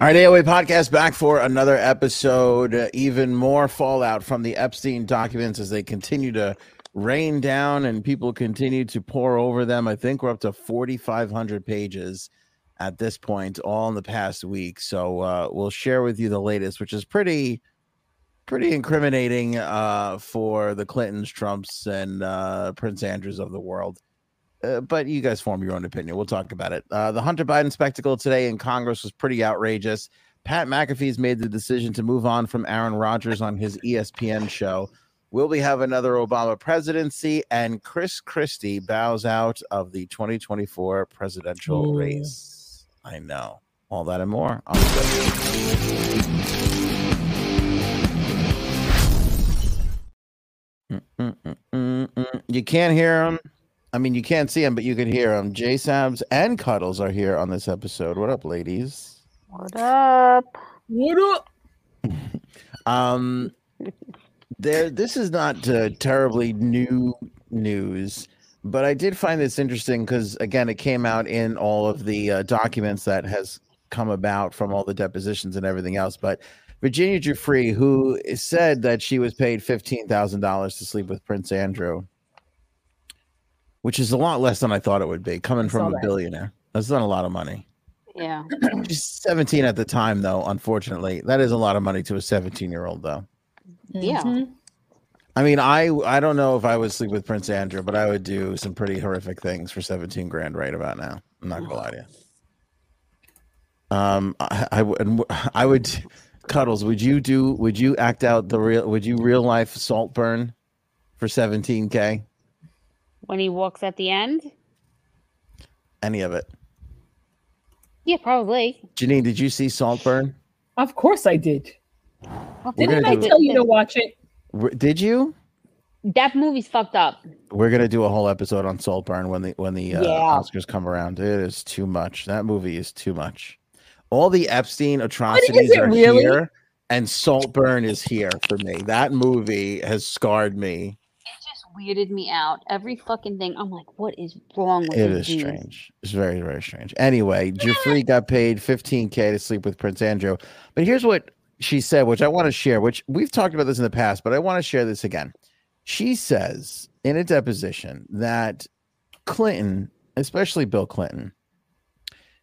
All right, AOA podcast back for another episode. Uh, even more fallout from the Epstein documents as they continue to rain down and people continue to pour over them. I think we're up to 4,500 pages at this point, all in the past week. So uh, we'll share with you the latest, which is pretty, pretty incriminating uh, for the Clintons, Trumps, and uh, Prince Andrews of the world. Uh, but you guys form your own opinion. We'll talk about it. Uh, the Hunter Biden spectacle today in Congress was pretty outrageous. Pat McAfee's made the decision to move on from Aaron Rodgers on his ESPN show. Will we have another Obama presidency? And Chris Christie bows out of the 2024 presidential race. I know. All that and more. Mm, mm, mm, you can't hear him. I mean, you can't see them, but you can hear them. J Sabs and Cuddles are here on this episode. What up, ladies? What up? What up? um, there. This is not uh, terribly new news, but I did find this interesting because, again, it came out in all of the uh, documents that has come about from all the depositions and everything else. But Virginia Giuffre, who said that she was paid fifteen thousand dollars to sleep with Prince Andrew which is a lot less than I thought it would be coming from a that. billionaire. That's not a lot of money. Yeah. She's 17 at the time, though, unfortunately. That is a lot of money to a 17 year old, though. Yeah. Mm-hmm. I mean, I I don't know if I would sleep with Prince Andrew, but I would do some pretty horrific things for 17 grand right about now. I'm not gonna lie to you. Um, I, I would I would cuddles. Would you do? Would you act out the real? Would you real life Saltburn for 17k? When he walks at the end? Any of it? Yeah, probably. Janine, did you see Saltburn? Of course I did. Didn't I tell you to watch it? Did you? That movie's fucked up. We're gonna do a whole episode on Saltburn when the when the uh, yeah. Oscars come around. It is too much. That movie is too much. All the Epstein atrocities are really? here, and Saltburn is here for me. That movie has scarred me weirded me out. Every fucking thing. I'm like, what is wrong with it? Is dude? strange. It's very very strange. Anyway, Giuffre got paid 15k to sleep with Prince Andrew. But here's what she said, which I want to share. Which we've talked about this in the past, but I want to share this again. She says in a deposition that Clinton, especially Bill Clinton,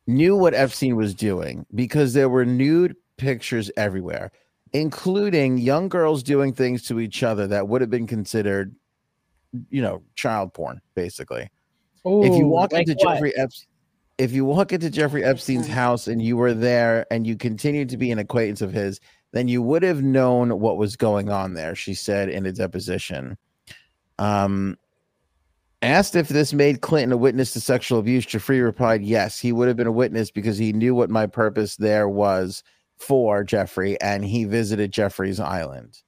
knew what Epstein was doing because there were nude pictures everywhere, including young girls doing things to each other that would have been considered you know, child porn, basically. Ooh, if you walk like into what? Jeffrey Epstein, if you walk into Jeffrey Epstein's house and you were there and you continued to be an acquaintance of his, then you would have known what was going on there, she said in a deposition. Um, asked if this made Clinton a witness to sexual abuse, Jeffrey replied, Yes, he would have been a witness because he knew what my purpose there was for Jeffrey, and he visited Jeffrey's island.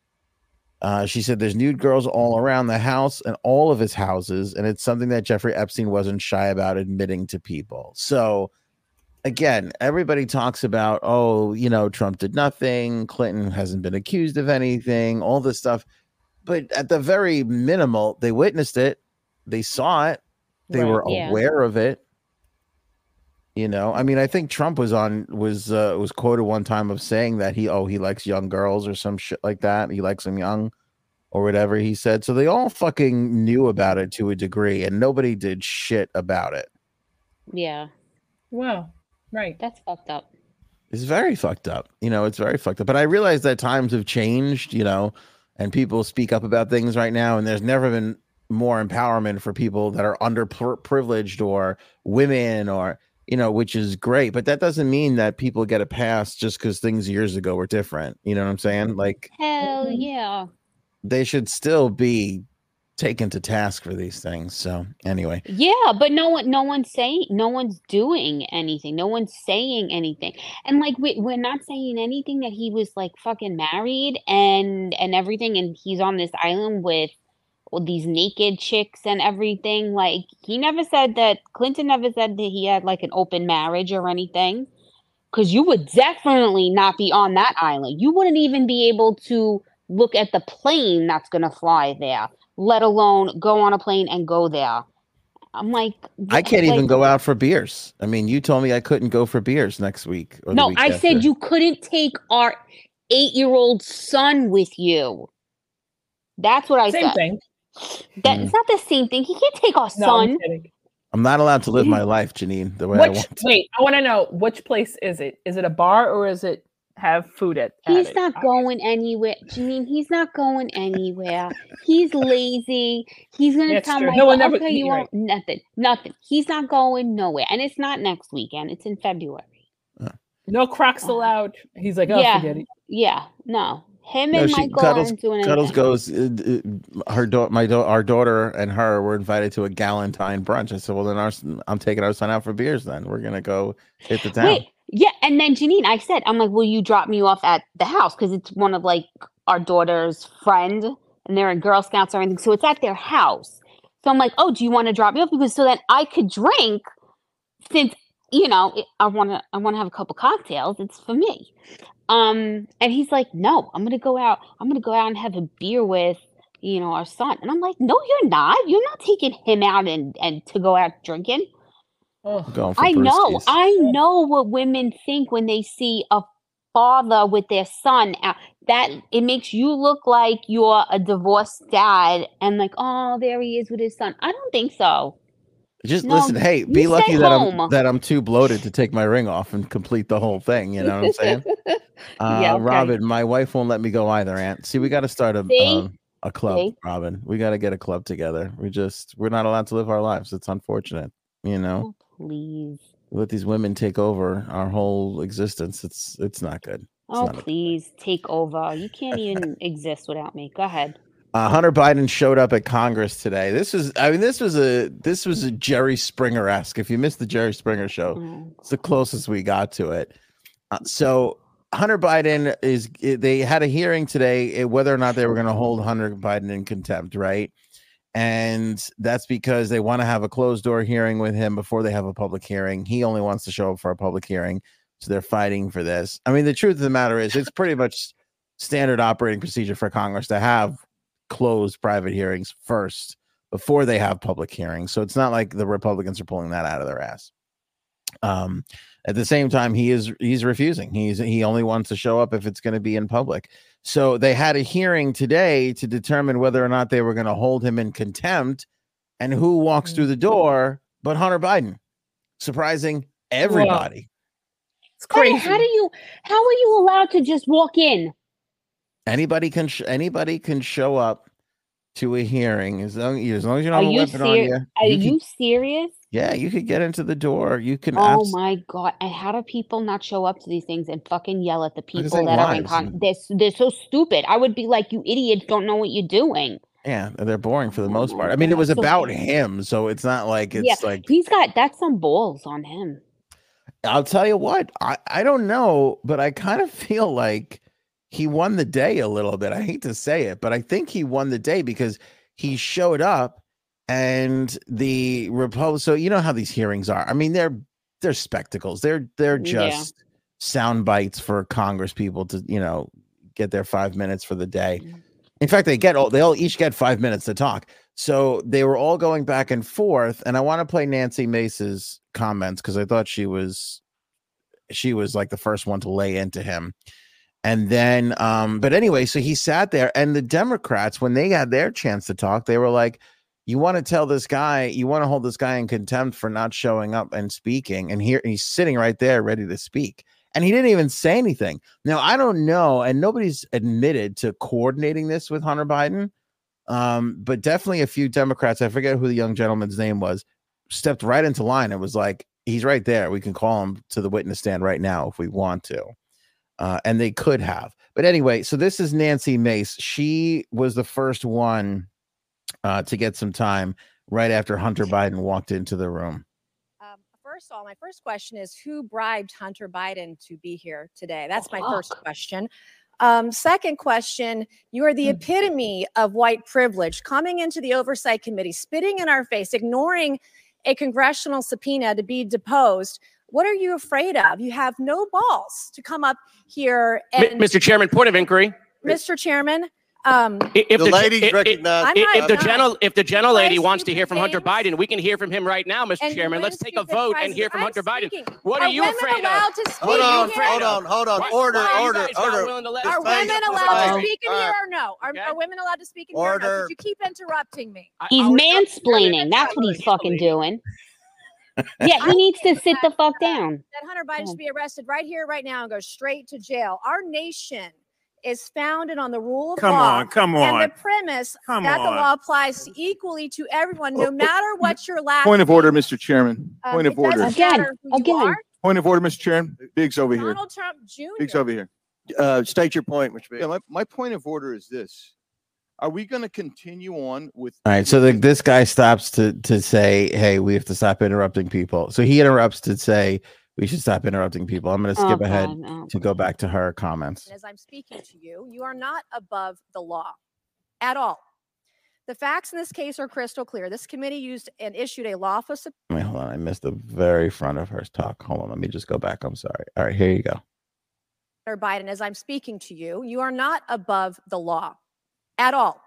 Uh, she said there's nude girls all around the house and all of his houses, and it's something that Jeffrey Epstein wasn't shy about admitting to people. So, again, everybody talks about, oh, you know, Trump did nothing, Clinton hasn't been accused of anything, all this stuff. But at the very minimal, they witnessed it, they saw it, they right, were yeah. aware of it. You know, I mean, I think Trump was on was uh, was quoted one time of saying that he oh he likes young girls or some shit like that. He likes them young or whatever he said. So they all fucking knew about it to a degree, and nobody did shit about it. Yeah. Well, right. That's fucked up. It's very fucked up. You know, it's very fucked up. But I realize that times have changed. You know, and people speak up about things right now, and there's never been more empowerment for people that are underprivileged or women or you know, which is great. But that doesn't mean that people get a pass just because things years ago were different. You know what I'm saying? Like, hell mm. yeah. They should still be taken to task for these things. So anyway. Yeah, but no one no one's saying no one's doing anything. No one's saying anything. And like we we're not saying anything that he was like fucking married and and everything and he's on this island with these naked chicks and everything. Like he never said that Clinton never said that he had like an open marriage or anything. Cause you would definitely not be on that island. You wouldn't even be able to look at the plane that's gonna fly there, let alone go on a plane and go there. I'm like, I can't like, even go out for beers. I mean, you told me I couldn't go for beers next week. Or the No, week I after. said you couldn't take our eight year old son with you. That's what I Same said. thing. That's Mm. not the same thing. He can't take our No, I'm son. I'm not allowed to live my life, Janine, the way I want. to. wait, I want to know which place is it? Is it a bar or is it have food at? at He's it? not going anywhere. Janine, he's not going anywhere. He's lazy. He's gonna That's tell true. my No one son, okay, you you're nothing. Nothing. He's not going nowhere. And it's not next weekend, it's in February. No Crocs Uh, allowed. He's like, oh, yeah. forget it. Yeah, no. Him No, and she- Michael Cuddles- aren't doing Cuddles anything. goes. Uh, uh, her daughter, my da- our daughter, and her were invited to a Galentine brunch. I said, "Well, then our, I'm taking our son out for beers. Then we're gonna go hit the town." Wait, yeah, and then Janine, I said, I'm like, will you drop me off at the house? Because it's one of like our daughter's friend, and they're in Girl Scouts or anything. So it's at their house. So I'm like, oh, do you want to drop me off? Because so that I could drink, since you know, I want to, I want to have a couple cocktails. It's for me. Um, and he's like, no, I'm gonna go out. I'm gonna go out and have a beer with, you know, our son. And I'm like, no, you're not. You're not taking him out and and to go out drinking. Oh, Going for I know. brewskis. I know what women think when they see a father with their son out. That it makes you look like you're a divorced dad and like, oh, there he is with his son. I don't think so. Just No, listen. Hey, be lucky that I'm that I'm too bloated to take my ring off and complete the whole thing. You know what I'm saying? Uh, Yeah, okay. Robin, my wife won't let me go either. Aunt, see, we got to start a um, a club. See? Robin, we got to get a club together. We just we're not allowed to live our lives. It's unfortunate. You know, Oh, please. let these women take over our whole existence. It's it's not good. Oh, not please take over. You can't even exist without me. Go ahead. Uh, Hunter Biden showed up at Congress today. This was, I mean, this was a this was a Jerry Springer esque. If you missed the Jerry Springer show, Oh, it's the closest we got to it. Uh, so Hunter Biden is. eh, They had a hearing today eh, whether or not they were going to hold Hunter Biden in contempt, right? And that's because they want to have a closed door hearing with him before they have a public hearing. He only wants to show up for a public hearing, so they're fighting for this. I mean, the truth of the matter is, it's pretty much standard operating procedure for Congress to have closed private hearings first before they have public hearings. So it's not like the Republicans are pulling that out of their ass. Um, at the same time, he is he's refusing. He's he only wants to show up if it's going to be in public. So they had a hearing today to determine whether or not they were going to hold him in contempt, and who walks through the door but Hunter Biden, surprising everybody. it's How, crazy. how do you? How are you allowed to just walk in? Anybody can sh- anybody can show up to a hearing as long as long as you don't have a weapon on you. Are you can- you serious? yeah, you could get into the door. You can. Oh abs- my god! And how do people not show up to these things and fucking yell at the people that are in con? They're they're so stupid. I would be like, you idiots don't know what you're doing. Yeah, they're boring for the Oh most part. I mean, it was about him, so it's not like it's Yeah, like He's got that's some balls on him. I'll tell you what, I, I don't know, but I kind of feel like he won the day a little bit. I hate to say it, but I think he won the day because he showed up and the Republic. So you know how these hearings are. I mean, they're they're spectacles. They're they're Yeah. just sound bites for Congress people to you know get their five minutes for the day. Mm. In fact, they get all they all each get five minutes to talk. So they were all going back and forth, and I want to play Nancy Mace's comments because I thought she was she was like the first one to lay into him. And then um, but anyway, so he sat there, and the Democrats, when they had their chance to talk, they were like, You want to tell this guy, you want to hold this guy in contempt for not showing up and speaking, and here he's sitting right there ready to speak. And he didn't even say anything. Now, I don't know, and nobody's admitted to coordinating this with Hunter Biden. Um, but definitely a few Democrats, I forget who the young gentleman's name was, stepped right into line and was like, he's right there. We can call him to the witness stand right now if we want to. Uh, and they could have. But anyway, so this is Nancy Mace. She was the first one uh, to get some time right after Hunter Biden walked into the room. Um, first of all, my first question is who bribed Hunter Biden to be here today? That's my first question. Um, second question You are the Hmm. epitome of white privilege coming into the oversight committee, spitting in our face, ignoring a congressional subpoena to be deposed. What are you afraid of? You have no balls to come up here M- and, Mr. Chairman, point of inquiry. Mr. Chairman, Um, If the the, ladies i- i- recognize. I'm i- not- if the not. gentle if the gentle lady wants to hear from Hunter. Biden, we can hear from him right now, Mr. Chairman. Let's take a speak the vote and hear from. Hunter I'm Biden. speaking. What are, you women afraid allowed of? to speak Hold What are you on, afraid hold on, hold on. Why- Order, why are order, guys not order. willing to let Just us Are thank women you. allowed to speak in here or no? Are, Okay. are women allowed to speak in here? or no? Order. 'Cause You keep interrupting me. He's I was not- mansplaining. That's what he's fucking doing. Yeah, he needs to sit the fuck down. That Hunter Biden should be arrested right here, right now, and go straight to jail. Our nation is founded on the rule of Come law. on, come And on. the premise Come that the law applies equally to everyone, no matter what your last Point of order. Mr. Chairman. Um, Point of order. doesn't Again, matter again. Point of order, Mr. Chairman. Biggs over here. Donald Trump Jr. Biggs over here. Uh, state your point, Mr. Yeah, Biggs. my, my point of order is this. Are we going to continue on with? All right, so the, this guy stops to to say, "Hey, we have to stop interrupting people." So he interrupts to say, "We should stop interrupting people." I'm going to oh, skip Oh, ahead God, no. to go back to her comments. As I'm speaking to you, you are not above the law at all. The facts in this case are crystal clear. This committee used and issued a lawful subpoena Wait, hold on. I missed the very front of her talk. Hold on. Let me just go back. I'm sorry. All right, here you go. Biden as I'm speaking to you. You are not above the law at all.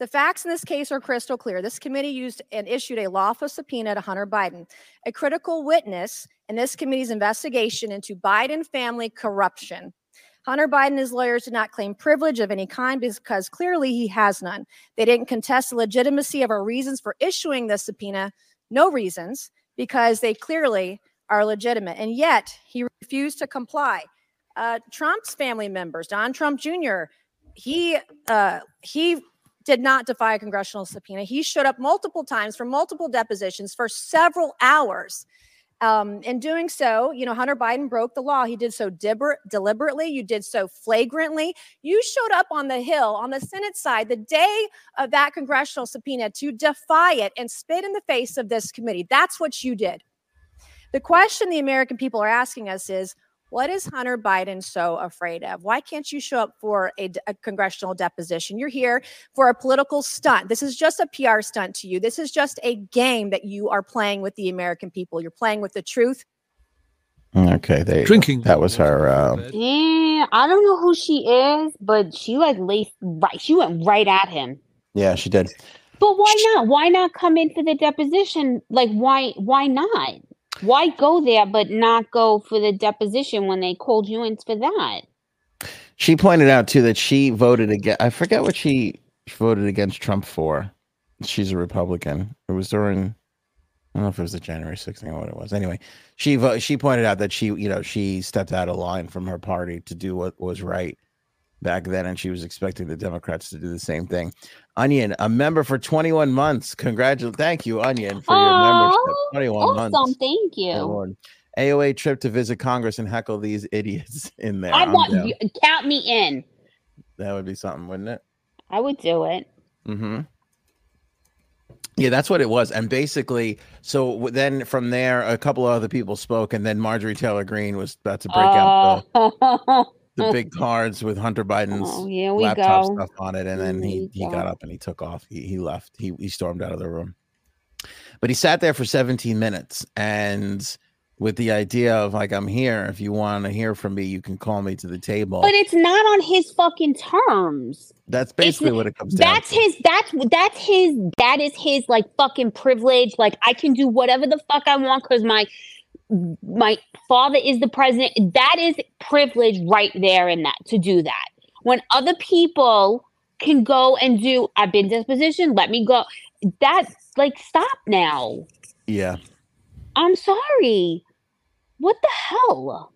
The facts in this case are crystal clear. This committee used and issued a lawful subpoena to Hunter Biden, a critical witness in this committee's investigation into Biden family corruption. Hunter Biden and his lawyers did not claim privilege of any kind because clearly he has none. They didn't contest the legitimacy of our reasons for issuing the subpoena, no reasons, because they clearly are legitimate. And yet he refused to comply. Uh, Trump's family members, Don Trump Jr., he uh, he did not defy a congressional subpoena. He showed up multiple times for multiple depositions for several hours. Um, in doing so, you know, Hunter Biden broke the law. He did so deliber- deliberately. You did so flagrantly. You showed up on the Hill, on the Senate side, the day of that congressional subpoena to defy it and spit in the face of this committee. That's what you did. The question the American people are asking us is what is Hunter Biden so afraid of? Why can't you show up for a congressional deposition? You're here for a political stunt. This is just a PR stunt to you. This is just a game that you are playing with the American people. You're playing with the truth. Okay, there. you go. Drinking That was her. Uh, Yeah, I don't know who she is, but she like laced right. She went right at him. yeah, she did. But why not? Why not come in for the deposition? Like, why? Why not? Why go there but not go for the deposition when they called you in for that? She pointed out too that she voted against. I forget what she voted against Trump for. She's a Republican. It was during. I don't know if it was the January 6th thing or what it was. Anyway, she vo- she pointed out that she, you know, she stepped out of line from her party to do what was right back then, and she was expecting the Democrats to do the same thing. Onion, a member for 21 months. Congratulations. Thank you, Onion, for your membership. Oh, 21 months. Awesome, thank you. Lord. AOA trip to visit Congress and heckle these idiots in there. I I'm want down. you, count me in. That would be something, wouldn't it? I would do it. Mm-hmm. Yeah, that's what it was. And basically, so then from there, a couple of other people spoke, and then Marjorie Taylor Greene was about to break out Oh, the, the oh. big cards with Hunter Biden's oh, we laptop go. stuff on it, and then he we he got up and he took off. He he left. He he stormed out of the room. But he sat there for 17 minutes, and with the idea of like, I'm here. If you want to hear from me, you can call me to the table. But it's not on his fucking terms. That's basically n- what it comes down That's his. That's that's his. That is his like fucking privilege. Like I can do whatever the fuck I want because my my father is the president. That is privilege right there in that to do that. When other people can go and do, I've been to this position. Let me go. That like stop now. Yeah. I'm sorry. What the hell?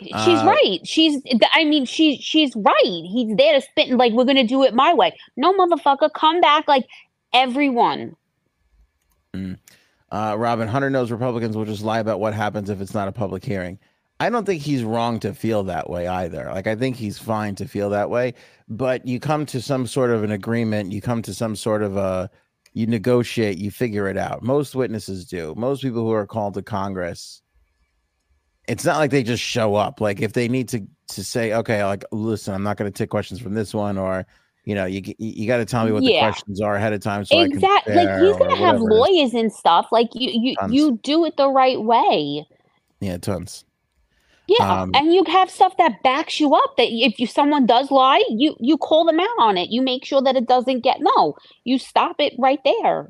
She's Uh, right. She's. I mean, she. She's right. He's there to spit. and, Like we're gonna do it my way. No, motherfucker, come back. Like everyone. Uh, Robin Hunter knows Republicans will just lie about what happens if it's not a public hearing. I don't think he's wrong to feel that way either. Like I think he's fine to feel that way, but you come to some sort of an agreement, you come to some sort of a you negotiate, you figure it out. Most witnesses do. Most people who are called to Congress it's not like they just show up. Like if they need to to say, okay, like listen, I'm not going to take questions from this one or you know, you you, got to tell me what the questions are ahead of time so exactly. I can Like he's gonna have whatever it is. lawyers and stuff. Like you. You. Tons. You do it the right way. Yeah, tons. Yeah, Um, and you have stuff that backs you up. That if you someone does lie, you you call them out on it. You make sure that it doesn't get no. You stop it right there.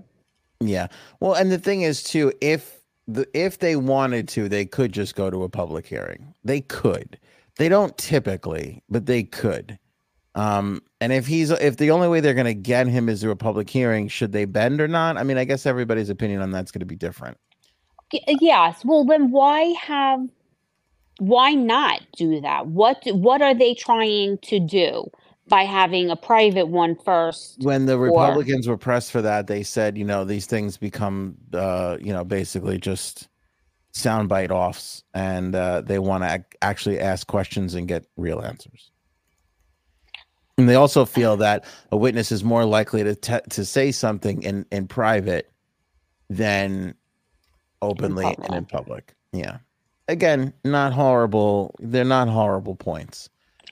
Yeah. Well, and the thing is too, if the if they wanted to, they could just go to a public hearing. They could. They don't typically, but they could. Um, and if he's if the only way they're going to get him is through a public hearing, should they bend or not? I mean, I guess everybody's opinion on that's going to be different. Yes. Well, then why have? Why not do that? What what are they trying to do by having a private one first? When the Or- Republicans were pressed for that, they said, you know, these things become, uh, you know, basically just soundbite offs, and uh, they want to ac- actually ask questions and get real answers. And they also feel that a witness is more likely to te- to say something in in private than openly and in public. Yeah. Again, not horrible. They're not horrible points.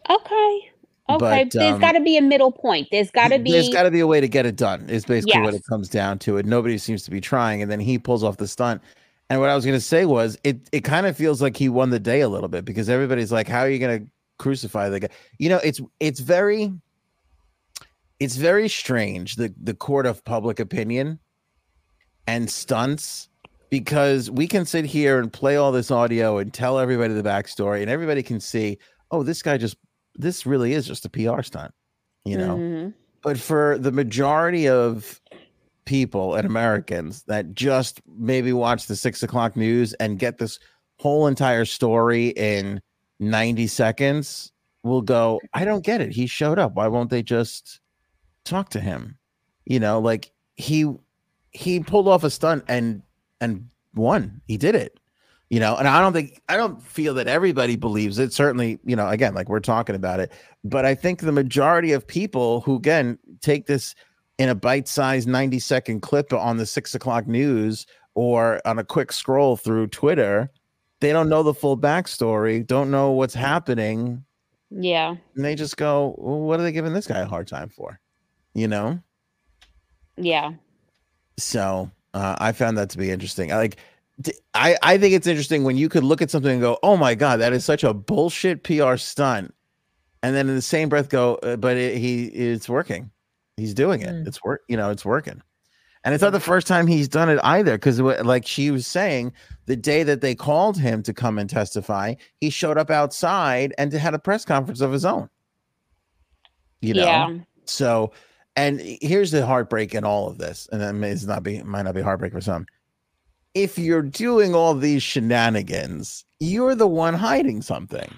Okay. Okay. But, There's um, got to be a middle point. There's got to be. There's got to be a way to get it done. Is basically what it comes down to. And nobody seems to be trying. And then he pulls off the stunt. And what I was going to say was, it it kind of feels like he won the day a little bit because everybody's like, "How are you going to crucify the guy?" You know, it's it's very it's very strange the the court of public opinion and stunts because we can sit here and play all this audio and tell everybody the backstory and everybody can see, oh, this guy just this really is just a PR stunt, you know Mhm. but for the majority of people and Americans that just maybe watch the six o'clock news and get this whole entire story in 90 seconds will go, I don't get it. He showed up. Why won't they just talk to him? You know, like he he pulled off a stunt and and won. He did it. You know, and I don't think I don't feel that everybody believes it. Certainly, you know, again, like we're talking about it, but I think the majority of people who again take this in a bite-sized 90 second clip on the six o'clock news or on a quick scroll through Twitter, they don't know the full backstory, don't know what's happening, Yeah. and they just go, well, "What are they giving this guy a hard time for?" You know. Yeah. So uh, I found that to be interesting. I like. I, I think it's interesting when you could look at something and go, "Oh my god, that is such a bullshit PR stunt," and then in the same breath go, uh, "But it, he it's working. He's doing it. Mm. It's work. You know, it's working." And it's not the first time he's done it either, because like she was saying, the day that they called him to come and testify, he showed up outside and had a press conference of his own. You know, Yeah. so, and here's the heartbreak in all of this, and that may it's not be might not be heartbreak for some. If you're doing all these shenanigans, you're the one hiding something.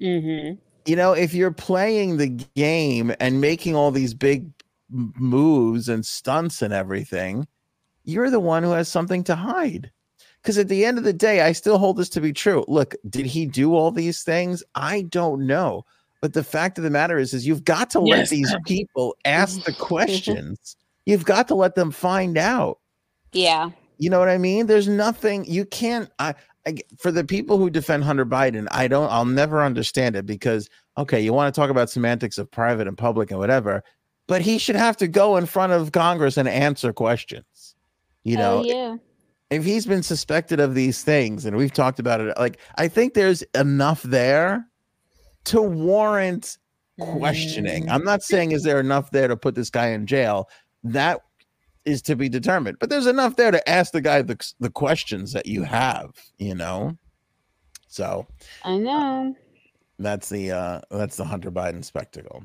Mm-hmm. You know, if you're playing the game and making all these big moves and stunts and everything, you're the one who has something to hide. Because at the end of the day, I still hold this to be true. Look, did he do all these things? I don't know. But the fact of the matter is, is you've got to let Yes. these people ask the questions. You've got to let them find out. Yeah. You know what I mean? There's nothing you can't. I, I for the people who defend Hunter Biden, I don't. I'll never understand it because okay, you want to talk about semantics of private and public and whatever, but he should have to go in front of Congress and answer questions. You know, oh, yeah. If he's been suspected of these things, and we've talked about it, like I think there's enough there to warrant questioning. I'm not saying is there enough there to put this guy in jail. That is to be determined. But there's enough there to ask the guy the, the questions that you have, you know. So I know. that's the uh that's the Hunter Biden spectacle.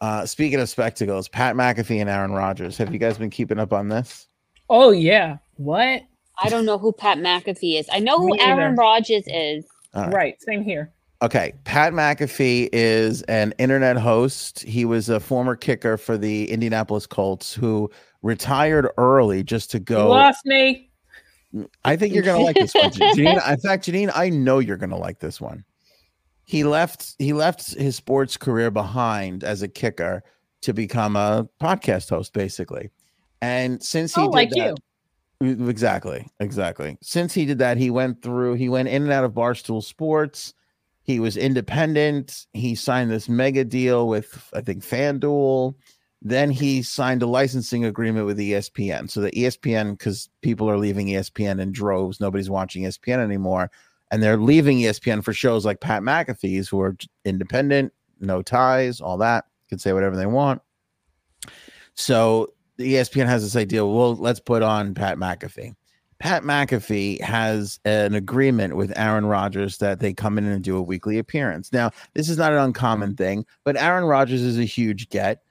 Uh speaking of spectacles, Pat McAfee and Aaron Rodgers. Have you guys been keeping up on this? Oh yeah. What? I don't know who Pat McAfee is. I know who Me Aaron either. Rodgers is. All right. Right. Same here. Okay, Pat McAfee is an internet host. He was a former kicker for the Indianapolis Colts who retired early just to You go. lost me. I think you're gonna like this one, Janine. In fact, Janine, I know you're gonna like this one. He left. He left his sports career behind as a kicker to become a podcast host, basically. And since he Oh, did like that, you. Exactly, exactly. Since he did that, he went through, he went in and out of Barstool Sports. He was independent. He signed this mega deal with, I think, FanDuel. Then he signed a licensing agreement with ESPN. So the ESPN, because people are leaving ESPN in droves, nobody's watching ESPN anymore. and they're leaving ESPN for shows like Pat McAfee's, who are independent, no ties, all that, can say whatever they want. So the ESPN has this idea. Well, let's put on Pat McAfee. Pat McAfee has an agreement with Aaron Rodgers that they come in and do a weekly appearance. Now, this is not an uncommon mm-hmm. thing, but Aaron Rodgers is a huge get.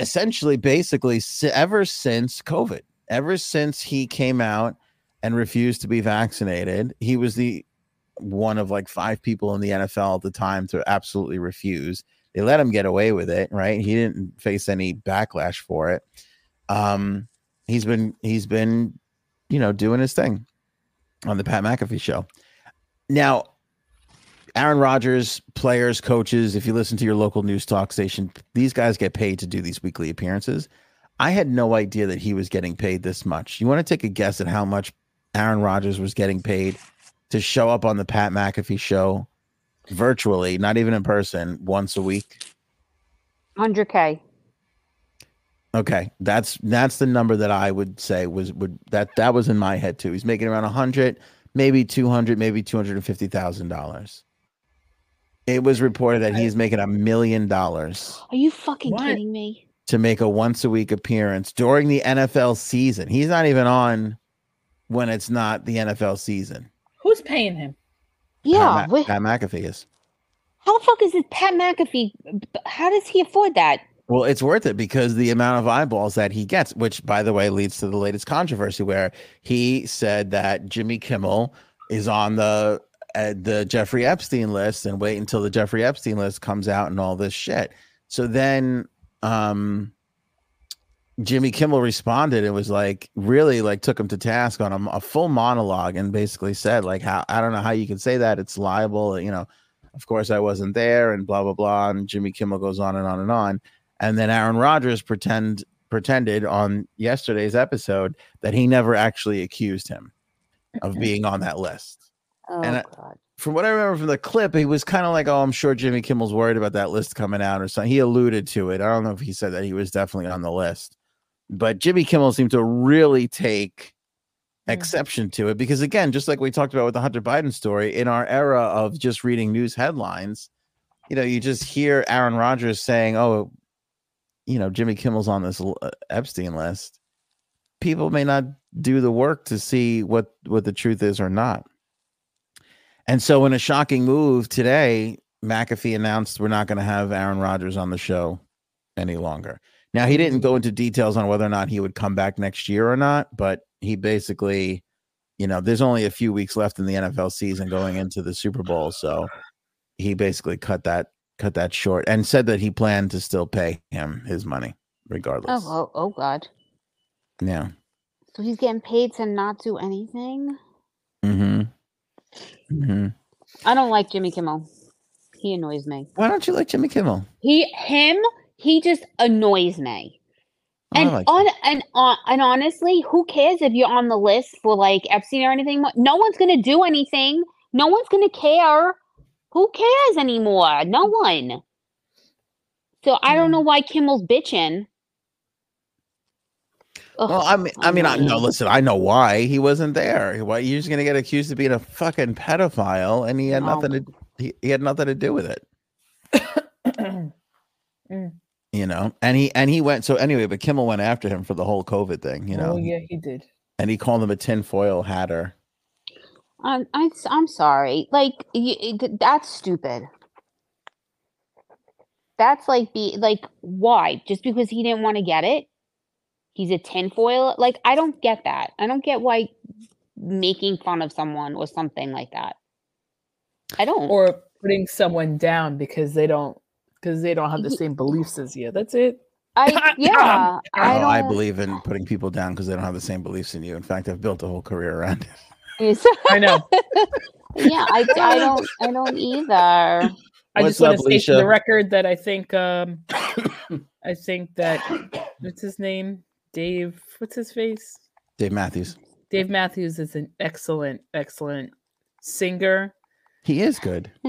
Essentially, basically, ever since COVID, ever since he came out and refused to be vaccinated, he was the one of like five people in the NFL at the time to absolutely refuse. They let him get away with it, right? He didn't face any backlash for it. Um, he's been he's been you know, doing his thing on the Pat McAfee show. Now, Aaron Rodgers, players, coaches, if you listen to your local news talk station, these guys get paid to do these weekly appearances. I had no idea that he was getting paid this much. You want to take a guess at how much Aaron Rodgers was getting paid to show up on the Pat McAfee show virtually, not even in person, once a week? 100K. Okay, that's that's the number that I would say was would that that was in my head too. He's making around a hundred, maybe two hundred, maybe two hundred and fifty thousand dollars. It was reported that he's making a million dollars Are you fucking What? kidding me? to make a once a week appearance during the NFL season. He's not even on when it's not the NFL season. Who's paying him? Yeah. Pat, wait, Ma- Pat McAfee is. how the fuck is this Pat McAfee? How does he afford that? Well, it's worth it because the amount of eyeballs that he gets, which by the way leads to the latest controversy where he said that Jimmy Kimmel is on the uh, the Jeffrey Epstein list and wait until the Jeffrey Epstein list comes out and all this shit. So then um Jimmy Kimmel responded and was like really like took him to task on a, a full monologue and basically said like how I don't know how you can say that it's liable, you know. Of course I wasn't there and blah blah blah and Jimmy Kimmel goes on and on and on. And then Aaron Rodgers pretend pretended on yesterday's episode that he never actually accused him of being on that list. Oh And I- god. From what I remember from the clip, he was kind of like, "Oh, I'm sure Jimmy Kimmel's worried about that list coming out or something." He alluded to it. I don't know if he said that he was definitely on the list, but Jimmy Kimmel seemed to really take exception to it because, again, just like we talked about with the Hunter Biden story, in our era of just reading news headlines, you know, you just hear Aaron Rodgers saying, "Oh, you know, Jimmy Kimmel's on this uh, Epstein list." People may not do the work to see what what the truth is or not. And so, in a shocking move today, McAfee announced we're not going to have Aaron Rodgers on the show any longer. Now, he didn't go into details on whether or not he would come back next year or not, but he basically, you know, there's only a few weeks left in the NFL season going into the Super Bowl, so he basically cut that cut that short and said that he planned to still pay him his money regardless. Oh, oh, oh god. Yeah. So he's getting paid to not do anything? Mm-hmm. Mm-hmm. I don't like Jimmy Kimmel. He annoys me. Why don't you like Jimmy Kimmel? He him, he just annoys me. Oh, And like on and on and honestly, who cares if you're on the list for like Epstein or anything? No one's gonna do anything. No one's gonna care. Who cares anymore? No mm. one. So I don't mm. know why Kimmel's bitching. Ugh, Well, I mean, I mean, I no. Listen, I know why he wasn't there. Why you're just gonna get accused of being a fucking pedophile, and he had Oh. nothing to he, he had nothing to do with it, mm. you know. And he and he went so anyway. But Kimmel went after him for the whole COVID thing, you oh, know, oh yeah, he did. and he called him a tinfoil hatter. I'm I'm, s- I'm sorry. Like y- y- that's stupid. That's like be like why? Just because he didn't want to get it? He's a tinfoil. Like I don't get that. I don't get why making fun of someone or something like that. I don't. Or putting someone down because they don't because they don't have the Ye- same beliefs as you. That's it. I yeah. I don't. I believe in putting people down because they don't have the same beliefs in you. In fact, I've built a whole career around it. It's- I know. yeah, I, I don't. I don't either. I What's just want to state for the record that I think um I think that what's his name? Dave what's his face? Dave Matthews. Dave Matthews is an excellent, excellent singer. He is good.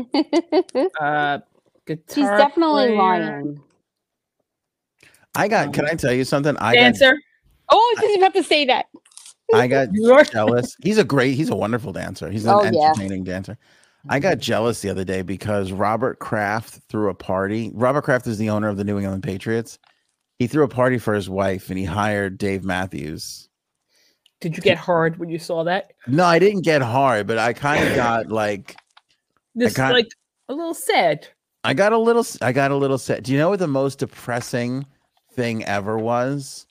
Uh guitar She's definitely player, lying. I got. Can I tell you something? I got Dancer. Oh, I was just about to say that. I got jealous. He's a great, he's a wonderful dancer. He's an Oh, yeah. entertaining dancer. I got mm-hmm. jealous the other day because Robert Kraft threw a party. Robert Kraft is the owner of the New England Patriots. He threw a party for his wife and he hired Dave Matthews. Did you get hard when you saw that? No, I didn't get hard, but I kind of got like This got- like a little sad. I got a little I got a little set. Do you know what the most depressing thing ever was?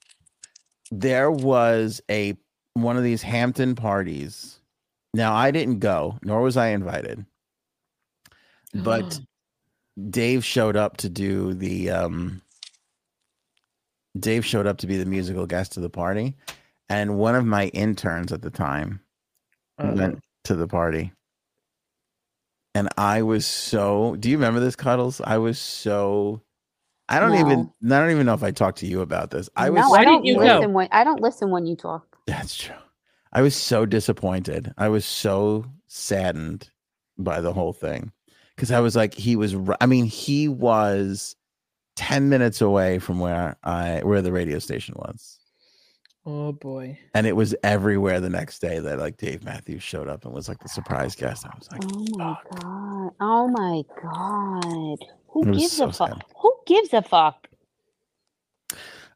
There was a one of these Hampton parties. Now I didn't go, nor was I invited. But Dave showed up to do the um Dave showed up to be the musical guest of the party and one of my interns at the time Uh, went to the party. And I was so do you remember this cuddles? I was so I don't even I don't even know if I talked to you about this. I was no, Why I didn't don't you go? listen when I don't listen when you talk. That's true. I was so disappointed. I was so saddened by the whole thing because I was like, he was. I mean, he was ten minutes away from where I where the radio station was, oh boy. and it was everywhere the next day that like Dave Matthews showed up and was like the surprise guest. I was like, Oh my fuck. god. Oh my god. Who gives so a fuck? sad. Who gives a fuck?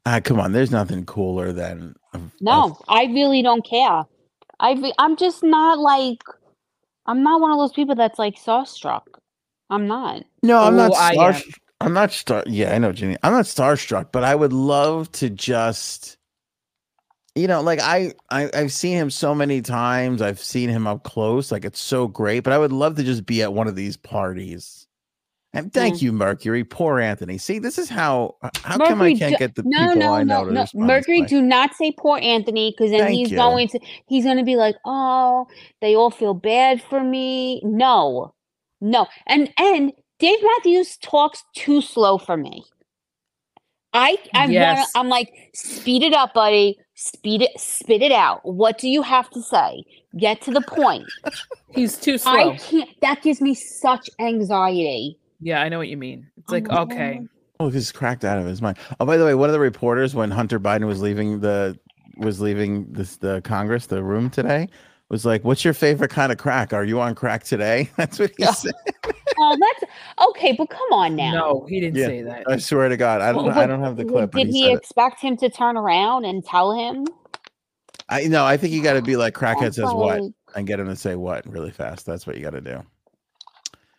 ah, come on, there's nothing cooler than a- a- No, I really don't care. I re- I'm just not like I'm not one of those people that's like starstruck. I'm not. No, I'm not Oh, I star. am. I'm not star. Yeah, I know, Jenny. I'm not starstruck, but I would love to just, you know, like I, I, I've seen him so many times. I've seen him up close. Like it's so great. But I would love to just be at one of these parties. And thank you, Mercury. Poor Anthony. See, this is how. Uh, how come I can't do- get the No, people no, I know no, to no. Mercury, way? do not say poor Anthony because then Thank he's you. going to he's going to be like, "Oh, they all feel bad for me." No. No. And and Dave Matthews talks too slow for me. I I want Yes. I'm like, "Speed it up, buddy. Speed it spit it out. What do you have to say? Get to the point." He's too slow. I can't that gives me such anxiety. Yeah, I know what you mean. It's Oh like, my okay. God. Oh, he's cracked out of his mind. Oh, by the way, one of the reporters when Hunter Biden was leaving the was leaving this the Congress, the room today, was like, "What's your favorite kind of crack? Are you on crack today?" That's what he Yeah. said. Oh, that's okay, but come on now. No, he didn't Yeah. say that. I swear to God, I don't. Well, I don't have the clip. Did he he said it. expect him to turn around and tell him? I no. I think you got to be like crackhead That's says what and get him to say what really fast. That's what you got to do.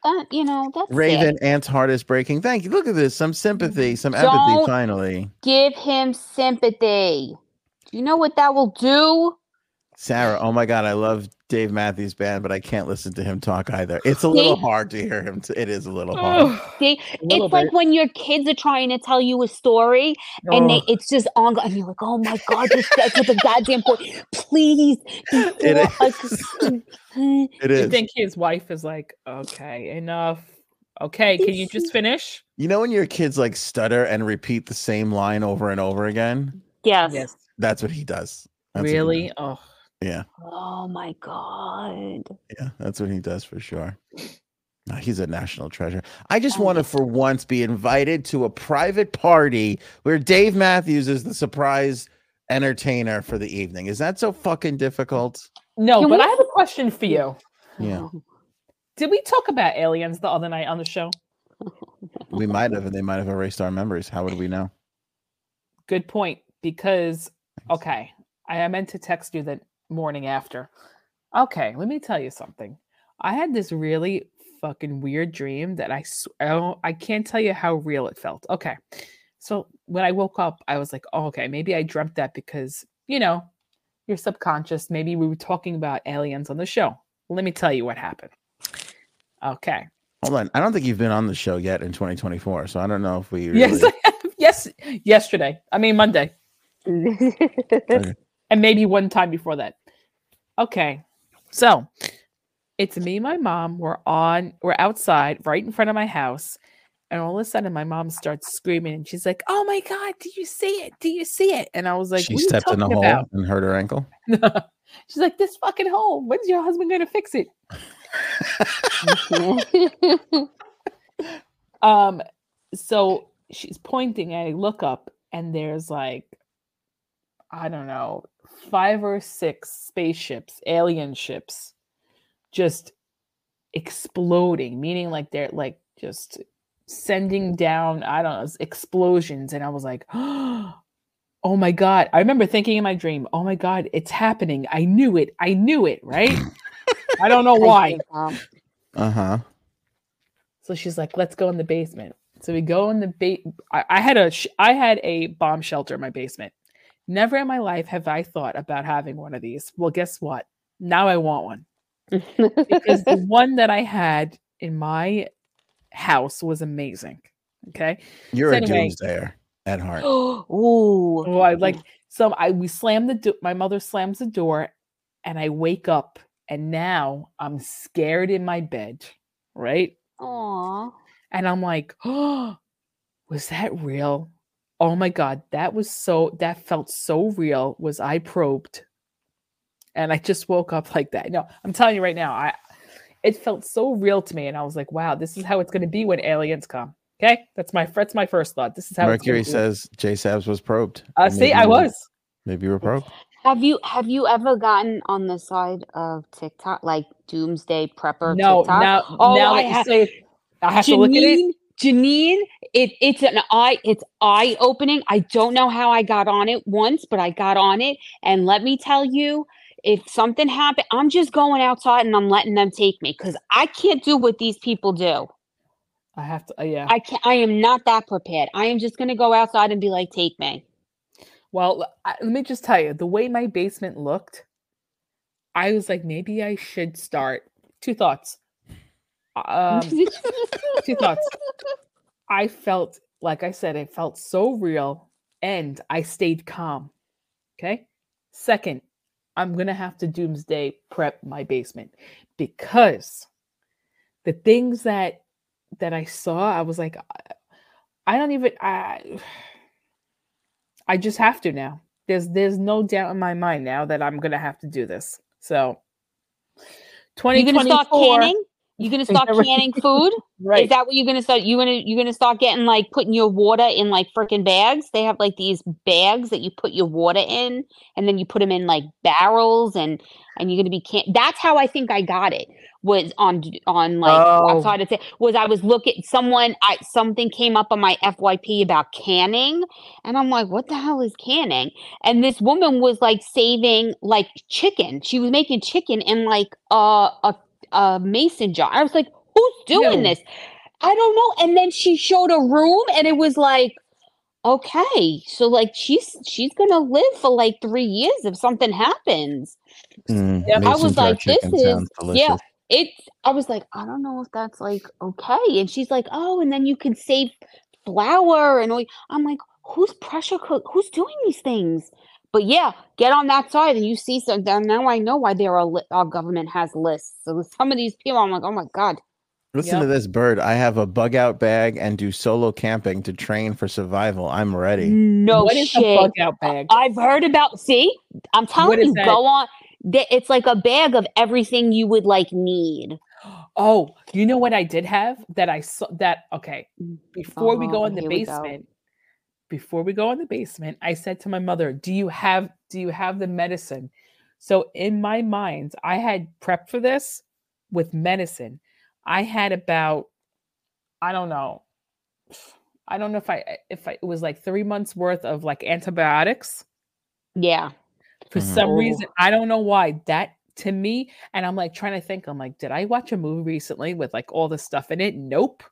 Uh, you know, that's Raven, it. Ant's heart is breaking. Thank you. Look at this. Some sympathy, some empathy. Don't- Finally, Give him sympathy. Do you know what that will do? Sarah. Oh my God, I love Dave Matthews Band, but I can't listen to him talk either. It's a little See? hard to hear him. T- it is a little hard. Ugh, See, a little it's like when your kids are trying to tell you a story and they, it's just on, and you're like, "Oh my god, just get with the goddamn point, please." It before I- It I think his wife is like, okay, enough. Okay, can you just finish? You know when your kids like stutter and repeat the same line over and over again? yes. yes. That's what he does. That's what he really? does. Oh, Yeah, Oh my god. yeah, that's what he does for sure. No, He's a national treasure. I just want to, for once, be invited to a private party where Dave Matthews is the surprise entertainer for the evening. Is that so fucking difficult? no, Can but we- I have a question for you. Yeah. Did we talk about aliens the other night on the show? We might have, and they might have erased our memories. How would we know? Good point. Because, okay, I meant to text you the morning after. Okay, let me tell you something. I had this really fucking weird dream that I, s- I, don't- I can't tell you how real it felt. Okay. So when I woke up, I was like, oh, okay, maybe I dreamt that because, you know, your subconscious, maybe we were talking about aliens on the show. Let me tell you what happened. Okay. Hold on. I don't think you've been on the show yet in 2024, so I don't know if we. Yes, really- I have. Yes, yesterday. I mean, Monday. Okay. And maybe one time before that. Okay. So it's me, and my mom. We're on, we're outside right in front of my house. And all of a sudden, my mom starts screaming and she's like, Oh my God, do you see it? Do you see it? And I was like, she what are you stepped in a hole about? and hurt her ankle. she's like, This fucking hole. When's your husband going to fix it? Um, so she's pointing, and I look up, and there's like, I don't know, five or six spaceships, alien ships, just exploding, meaning like they're like just sending down, I don't know, explosions. And I was like, oh my God. I remember thinking in my dream, oh my God, it's happening. I knew it. I knew it, right? I don't know why. um, Uh huh. So she's like, let's go in the basement. So we go in the ba- I, I had a sh- I had a bomb shelter in my basement. Never in my life have I thought about having one of these. Well, guess what? Now I want one because the one that I had in my house was amazing. Okay. You're So a anyway- doomsdayer at heart. Ooh. Oh, I like so I we slam the do- my mother slams the door and I wake up and now I'm scared in my bed, right? Aw. And I'm like, oh, was that real? Oh my God, that was so, that felt so real. Was I probed? And I just woke up like that. No, I'm telling you right now, I, it felt so real to me. And I was like, wow, this is how it's going to be when aliens come. Okay. That's my, that's my first thought. This is how Mercury be. says J Sabs was probed. uh, see, I was. Maybe you were probed. Have you have you ever gotten on the side of TikTok like doomsday prepper No, TikTok? now, Oh, now I that you ha- say I have to look at it. Janine, it it's an eye it's eye opening. I don't know how I got on it once, but I got on it, and let me tell you, if something happened, I'm just going outside and I'm letting them take me because I can't do what these people do. I have to, uh, yeah. I can not I am not that prepared. I am just gonna go outside and be like, take me. Well, I- let me just tell you the way my basement looked, I was like, maybe I should start. Two thoughts. Um, two thoughts. I felt, like I said, it felt so real and I stayed calm. Okay. Second, I'm going to have to doomsday prep my basement because the things that that I saw, I was like, I- don't even, I, I just have to now. There's there's no doubt in my mind now that I'm gonna have to do this. So, You gonna start 2024 canning? You gonna start canning food? right? Is that what you're gonna start? You gonna you're gonna start getting like putting your water in like freaking bags? They have like these bags that you put your water in, and then you put them in like barrels, and and you're gonna be can. That's how I think I got it. Was on on like Oh. outside of it was I was looking someone I something came up on my FYP about canning, and I'm like, what the hell is canning? And this woman was like saving like chicken. She was making chicken in like a a, a mason jar. I was like, who's doing No. this? I don't know. And then she showed a room, and it was like, okay, so like she's she's gonna live for like three years if something happens. Mm, Yep. I was like, this is sounds yeah. delicious. It's I was like, I don't know if that's like okay. And she's like, oh, and then you can save flour and all. I'm like, who's pressure cook? Who's doing these things? But yeah, get on that side and you see some. Now now I know why there are li- our government has lists. So some of these people, I'm like, oh my god. Listen to this bird. I have a bug out bag and do solo camping to train for survival. I'm ready. No what is shit. a bug out bag? I've heard about. See, I'm telling you, that? go on. Th- It's like a bag of everything you would like need. Oh, you know what I did have that I saw that okay. Before we go Oh, in the here go. basement, before we go in the basement, I said to my mother, "Do you have do you have the medicine?" So in my mind, I had prepped for this with medicine. I had about I don't know. I don't know if I if I, it was like 3 months worth of like antibiotics. Yeah. For Mhm. some Oh. reason, I don't know why that to me, and I'm like trying to think. I'm like, did I watch a movie recently with like all the stuff in it? Nope,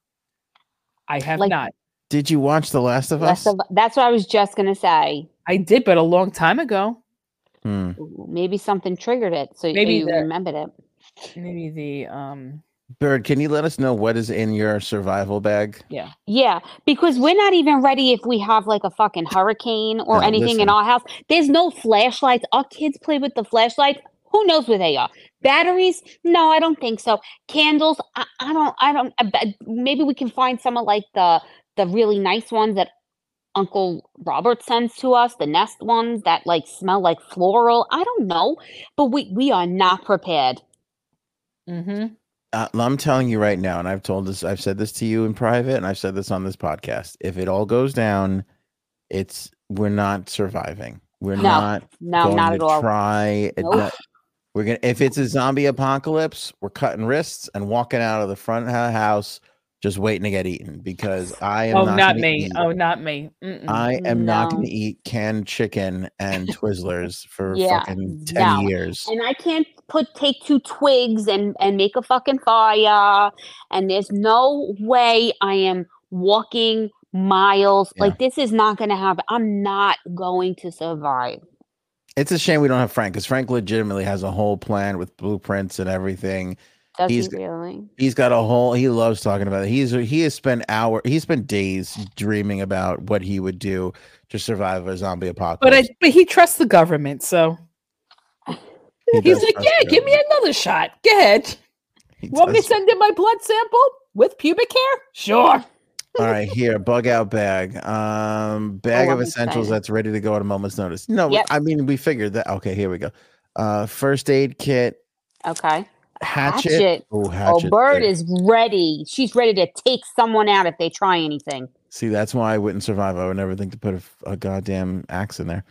I have Like- not. Did you watch The Last of Less Us? of, that's what I was just gonna say. I did, but a long time ago. Hmm. Maybe something triggered it, so Maybe you the- remembered it. Maybe the um. Bird, can you let us know what is in your survival bag? Yeah, Yeah, because we're not even ready if we have like a fucking hurricane or No, anything in our house. There's no flashlights. Our kids play with the flashlights. Who knows where they are? Batteries? No, I don't think so. Candles? I, I don't. I don't. Maybe we can find some of like the the really nice ones that Uncle Robert sends to us, the Nest ones that like smell like floral. I don't know, but we we are not prepared. Mm-hmm. Uh, I'm telling you right now, and I've told this, I've said this to you in private, and I've said this on this podcast. If it all goes down, it's we're not surviving. We're No, not No, going not to at all. try. Nope. not- we're gonna if it's a zombie apocalypse, we're cutting wrists and walking out of the front of the house, just waiting to get eaten because I am Oh, not, not me. eat- Oh, not me. Mm-mm. I am not going to eat canned chicken and Twizzlers for Yeah, fucking ten no. years. And I can't put take two twigs and and make a fucking fire. And there's no way I am walking miles. Yeah. Like this is not going to happen. I'm not going to survive. It's a shame we don't have Frank because Frank legitimately has a whole plan with blueprints and everything. Does He's- he really? He's got a whole. He loves talking about it. He's he has spent hour. He spent days dreaming about what he would do to survive a zombie apocalypse. But I, but he trusts the government, so He he's like, yeah, give me another shot. Go ahead. He Want me to send in my blood sample with pubic hair? Sure. All right, here, bug out bag. Um, bag Oh, of essentials excited. that's ready to go at a moment's notice. No, Yep. I mean we figured that. Okay, here we go. Uh, first aid kit, Okay. Hatchet. Hatchet. Oh, Oh, hatchet. Bird is ready. She's ready to take someone out if they try anything. See, that's why I wouldn't survive. I would never think to put a goddamn axe in there.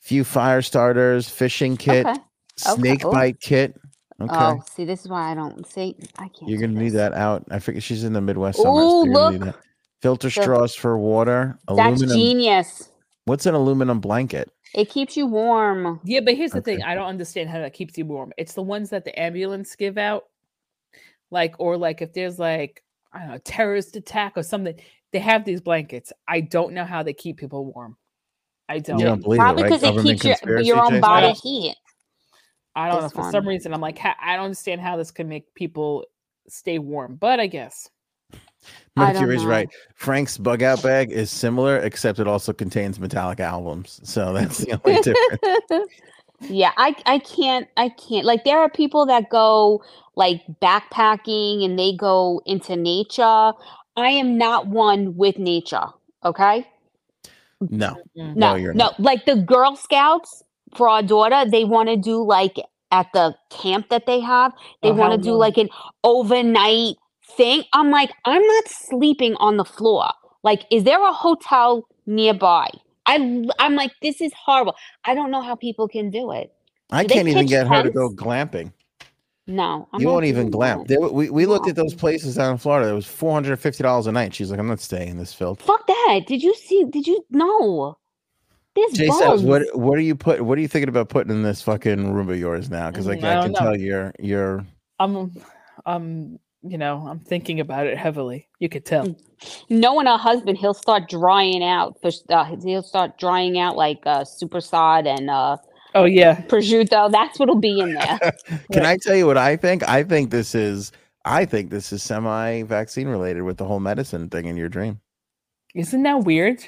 Few fire starters, fishing kit, Okay. snake oh. bite kit. Okay. Oh, see, this is why I don't see. I can't. You're gonna need that out. I figure she's in the Midwest summer. Ooh, you're look. Filter Fil- straws for water. That's Aluminum. genius. What's an aluminum blanket? It keeps you warm. Yeah, but here's the Okay. thing. I don't understand how that keeps you warm. It's the ones that the ambulance give out. Like, or like if there's like, I don't know, terrorist attack or something, they have these blankets. I don't know how they keep people warm. I don't. You don't believe Probably it, right? because it keeps your, your own Jason? body don't- heat. I don't know. this For some reason, I'm like, I don't understand how this can make people stay warm, but I guess. I don't Mercury's right. Frank's bug out bag is similar, except it also contains Metallica albums. So that's the only difference. yeah, I I can't I can't like there are people that go like backpacking and they go into nature. I am not one with nature. Okay. No. Mm. No, No, you're no, not. like the Girl Scouts for our daughter, they want to do like at the camp that they have, they Oh, want to do no. like an overnight thing. I'm like, I'm not sleeping on the floor. Like, is there a hotel nearby? I I'm like, this is horrible. I don't know how people can do it. I Do they can't even pitch get her to go glamping. No, I'm you won't even doing glamp. that. They, we, we looked at those places down in Florida. It was four hundred and fifty dollars a night. She's like, I'm not staying in this filth. Fuck that. Did you see? Did you no? There's Jay bugs. says, what what are you put? What are you thinking about putting in this fucking room of yours now? Because like I I, can know. tell you're you're I'm, um, you know, I'm thinking about it heavily. You could tell. knowing a husband, he'll start drying out. For, uh, he'll start drying out like uh, soppressata and uh, Oh yeah. prosciutto. That's what'll be in there. Can I tell you what I think? I think this is I think this is semi-vaccine related with the whole medicine thing in your dream. Isn't that weird?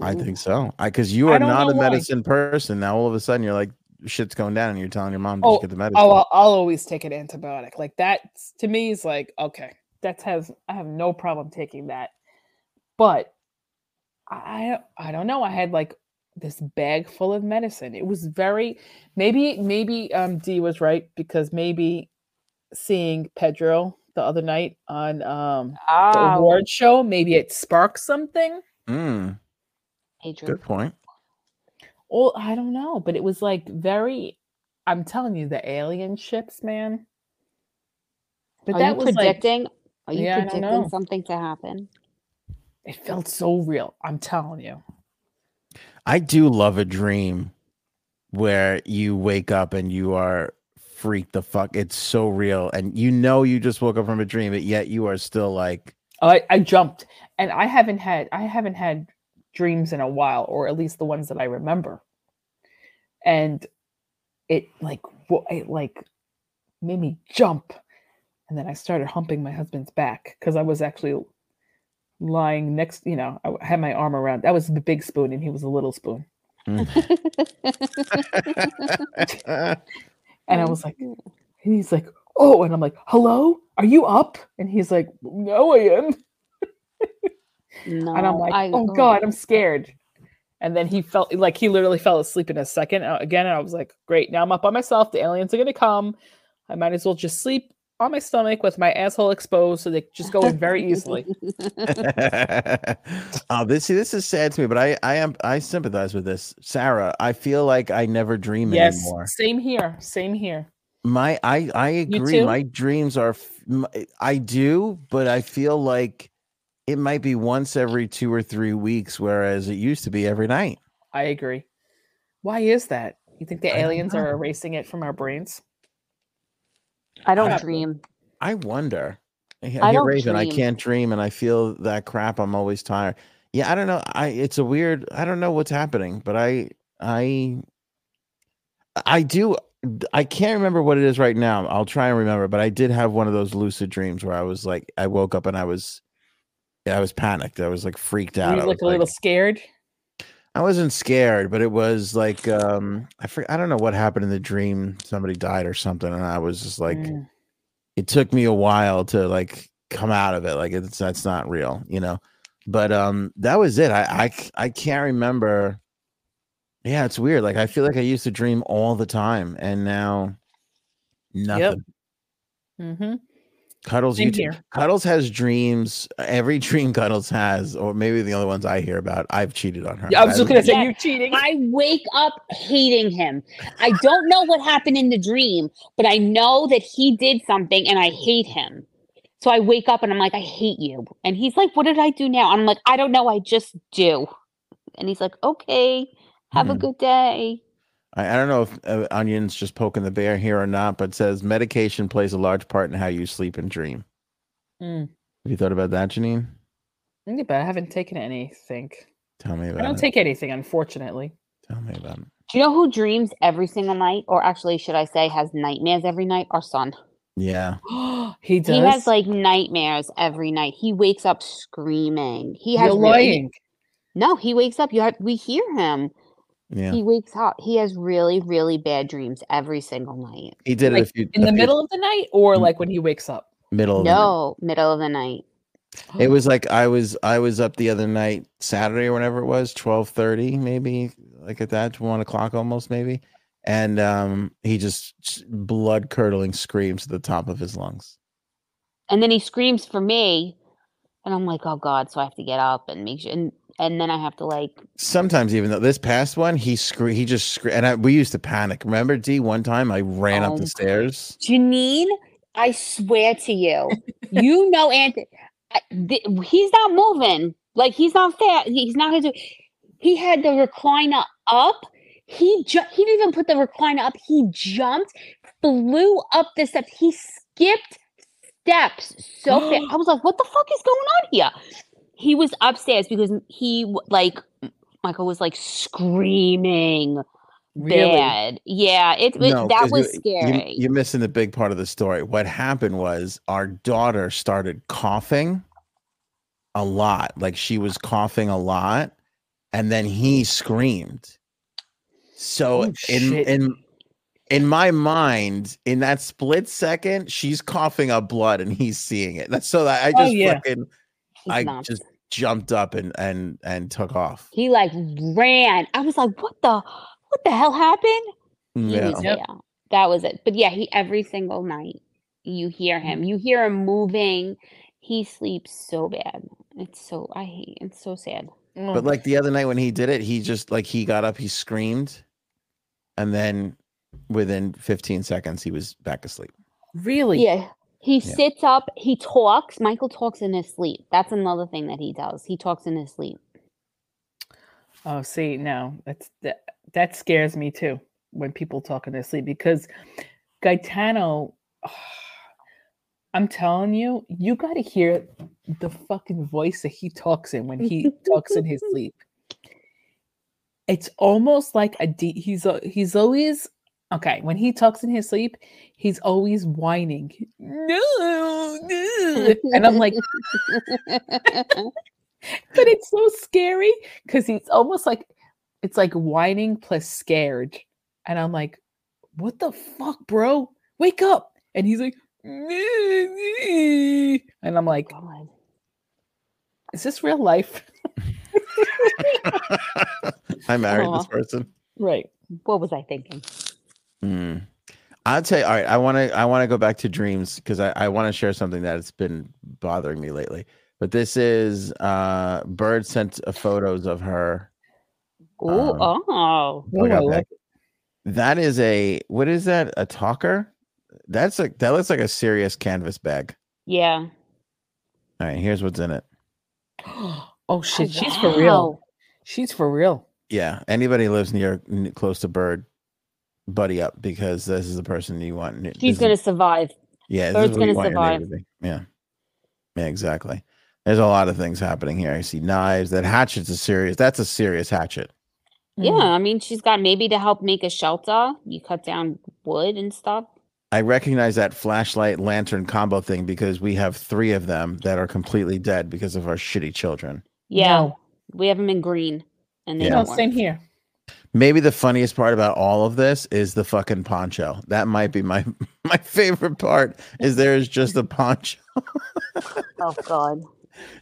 I think so. I because you are don't not know a why. medicine person. Now all of a sudden you're like shit's going down and you're telling your mom to Oh, get the medicine. Oh, I'll, I'll always take an antibiotic. Like that to me is like okay. That has I have no problem taking that. But I I don't know. I had like this bag full of medicine. It was very maybe maybe um D was right because maybe seeing Pedro the other night on um the Oh, award show maybe it sparked something. Mm, Adrian. good point. Well, I don't know, but it was like very. I'm telling you, the alien ships, man. But Are that you was like predicting? are you Yeah, predicting something to happen? it felt so real. I'm telling you. I do love a dream where you wake up and you are freaked the fuck. It's so real, and you know you just woke up from a dream, but yet you are still like, I, I jumped, and I haven't had I haven't had dreams in a while, or at least the ones that I remember. And it like wo- it like made me jump, and then I started humping my husband's back because I was actually lying next. You know, I had my arm around. That was the big spoon, and he was a little spoon. mm. And I was like, and he's like, oh, and I'm like, hello, are you up? And he's like, no, I am. no, and I'm like, I, oh God, I'm scared. And then he felt like he literally fell asleep in a second. Uh, again, and I was like, great, now I'm up by myself. The aliens are gonna come. I might as well just sleep on my stomach with my asshole exposed, so they just go in very easily. oh, this see, this is sad to me, but I, I am, I sympathize with this, Sarah. I feel like I never dream yes, anymore. same here. Same here. My, I, I agree. My dreams are, I do, but I feel like it might be once every two or three weeks, whereas it used to be every night. I agree. Why is that? You think the I aliens are erasing it from our brains? I don't I- dream. I wonder. I, I don't Raven, I can't dream, and I feel that crap. I'm always tired. Yeah, I don't know. I it's a weird. I don't know what's happening, but I I I do. I can't remember what it is right now. I'll try and remember, but I did have one of those lucid dreams where I was like, I woke up and I was, yeah, I was panicked. I was like freaked out. you like a little like- scared? I wasn't scared, but it was like um I for, I don't know what happened in the dream. Somebody died or something, and I was just like, Mm. it took me a while to like come out of it. Like it's that's not real, you know. But um that was it. I I I can't remember. Yeah, it's weird. Like I feel like I used to dream all the time, and now nothing. Mm-hmm. Cuddles, you Same t- here. Cuddles has dreams. Every dream Cuddles has, or maybe the only ones I hear about. I've cheated on her. Yeah, I was just gonna say Yeah. you cheating. I wake up hating him. I don't know what happened in the dream, but I know that he did something and I hate him. So I wake up and I'm like, I hate you. And he's like, What did I do now? I'm like, I don't know. I just do. And he's like, Okay, have a Hmm. good day. I, I don't know if uh, Onion's just poking the bear here or not, but says medication plays a large part in how you sleep and dream. Mm. Have you thought about that, Janine? Yeah, but I haven't taken anything. Tell me about it. I don't it. take anything, unfortunately. Tell me about it. Do you know who dreams every single night? Or actually, should I say, has nightmares every night? Our son. Yeah. he does. He has like nightmares every night. He wakes up screaming. He has You're really- lying. No, he wakes up. You have we hear him. Yeah. He wakes up. He has really, really bad dreams every single night. He did Like, it a few, In a the few- middle of the night, or Mm. like when he wakes up. middle of the night. No, middle of the night. It was like I was I was up the other night, Saturday or whenever it was, twelve thirty, maybe like at that, one o'clock almost, maybe. And um he just blood curdling screams at the top of his lungs. And then he screams for me. And I'm like, oh God. So I have to get up and make sure and, and then I have to like Sometimes even though this past one, he scre he just scre- and I, we used to panic. Remember, D? One time I ran up Oh the stairs. Janine, I swear to you, you know Anthony. I, th- he's not moving. Like he's not fair. He's not gonna do. He had the recliner up. He ju- he didn't even put the recliner up. He jumped, flew up the steps. He skipped steps so fast. I was like, "What the fuck is going on here?" He was upstairs because he like Michael was like screaming Really? bad. Yeah, it, it- No, that 'cause was scary. You, are missing the big part of the story. What happened was our daughter started coughing a lot, like she was coughing a lot, and then he screamed. So Oh, in shit. in in my mind, in that split second, she's coughing up blood, and he's seeing it. That's so that I Oh, just yeah. fucking He's I nuts. just jumped up and and and took off. he like ran. I was like, what the what the hell happened? He Yeah. was Yep. yeah. That was it. But yeah, he every single night you hear him. You hear him moving. He sleeps so bad. It's so I hate it's so sad. Mm. But like the other night when he did it, he just like he got up, he screamed, and then within 15 seconds he was back asleep. really? Yeah. He Yeah. sits up, he talks. Michael talks in his sleep. That's another thing that he does. He talks in his sleep. Oh, see, no, that's that, that scares me too when people talk in their sleep because Gaetano, I'm telling you, you got to hear the fucking voice that he talks in when he talks in his sleep. It's almost like a deep. He's a, he's always okay when he talks in his sleep. He's always whining, no, no," and I'm like, but it's so scary because he's almost like it's like whining plus scared and i'm like what the fuck bro wake up and he's like and i'm like God. is this real life I married this person. right What was I thinking? Hmm. I'll tell you. All right, I want to. I want to go back to dreams because I, I want to share something that's been bothering me lately. But this is uh Bird sent photos of her. Ooh, Um, oh. Look Ooh, I up like that. That is a what is that? A talker? That's like that looks like a serious canvas bag. Yeah. All right, here's what's in it. oh shit, she's for real. She's for real. Yeah, anybody lives near close to Bird, buddy up because this is the person you want. this She's gonna survive. Yeah, this Bird's is what you gonna want your neighbor survive. Yeah. Yeah, exactly. There's a lot of things happening here. I see knives. That hatchet's a serious. That's a serious hatchet. Yeah, Mm. I mean, she's got maybe to help make a shelter. You cut down wood and stuff. I recognize that flashlight lantern combo thing because we have three of them that are completely dead because of our shitty children. Yeah, No. we have them in green, and they Yeah. No, don't same here. Maybe the funniest part about all of this is the fucking poncho. That might be my my favorite part. Is there is just a poncho, Oh God.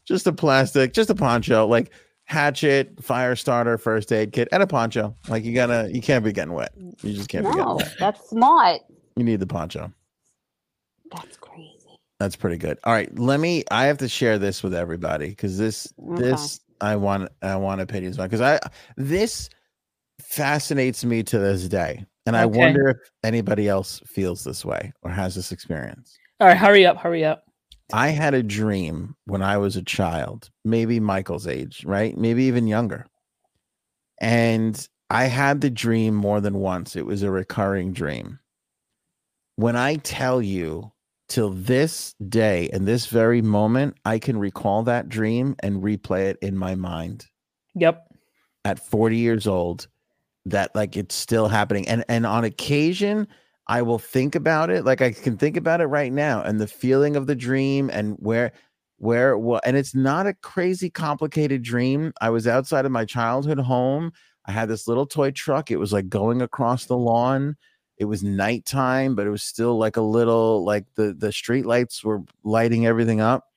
just a plastic, just a poncho, like hatchet, fire starter, first aid kit, and a poncho. Like you gotta, you can't be getting wet. You just can't be getting No, wet. that's smart. You need the poncho. That's crazy. That's pretty good. All right, let me. I have to share this with everybody because this, Okay. this, I want, I want opinions on because I this fascinates me to this day, and I Okay. wonder if anybody else feels this way or has this experience. All right, hurry up, hurry up. I had a dream when I was a child, maybe Michael's age, right? Maybe even younger. And I had the dream more than once. It was a recurring dream. When I tell you till this day and this very moment, I can recall that dream and replay it in my mind Yep. at 40 years old that like it's still happening and and on occasion i will think about it like i can think about it right now and the feeling of the dream and where where well and it's not a crazy complicated dream i was outside of my childhood home i had this little toy truck it was like going across the lawn it was nighttime but it was still like a little like the the street lights were lighting everything up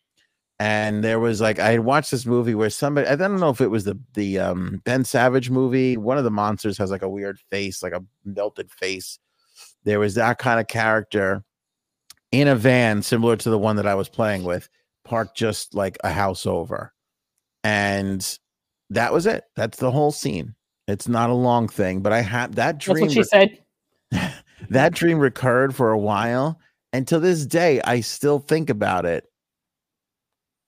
and there was like I had watched this movie where somebody I don't know if it was the the um Ben Savage movie. One of the monsters has like a weird face, like a melted face. There was that kind of character in a van similar to the one that I was playing with, parked just like a house over. And that was it. That's the whole scene. It's not a long thing, but I had that That's dream what she said. that dream recurred for a while and to this day i still think about it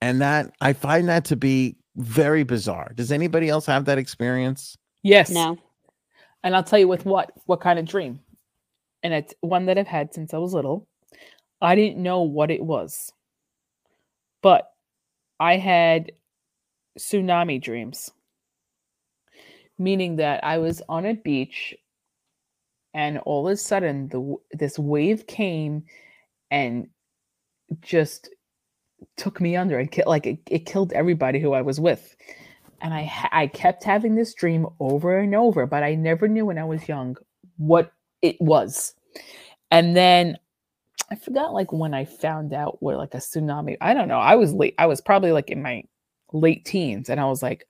and that i find that to be very bizarre does anybody else have that experience Yes. No. And I'll tell you with what what kind of dream. And it's one that I've had since I was little. I didn't know what it was. But I had tsunami dreams. Meaning that I was on a beach and all of a sudden the this wave came and just took me under and ki- like it, it killed everybody who I was with and I I kept having this dream over and over, but I never knew when I was young what it was. And then I forgot like when I found out what like a tsunami. I don't know. I was late. I was probably like in my late teens, and I was like,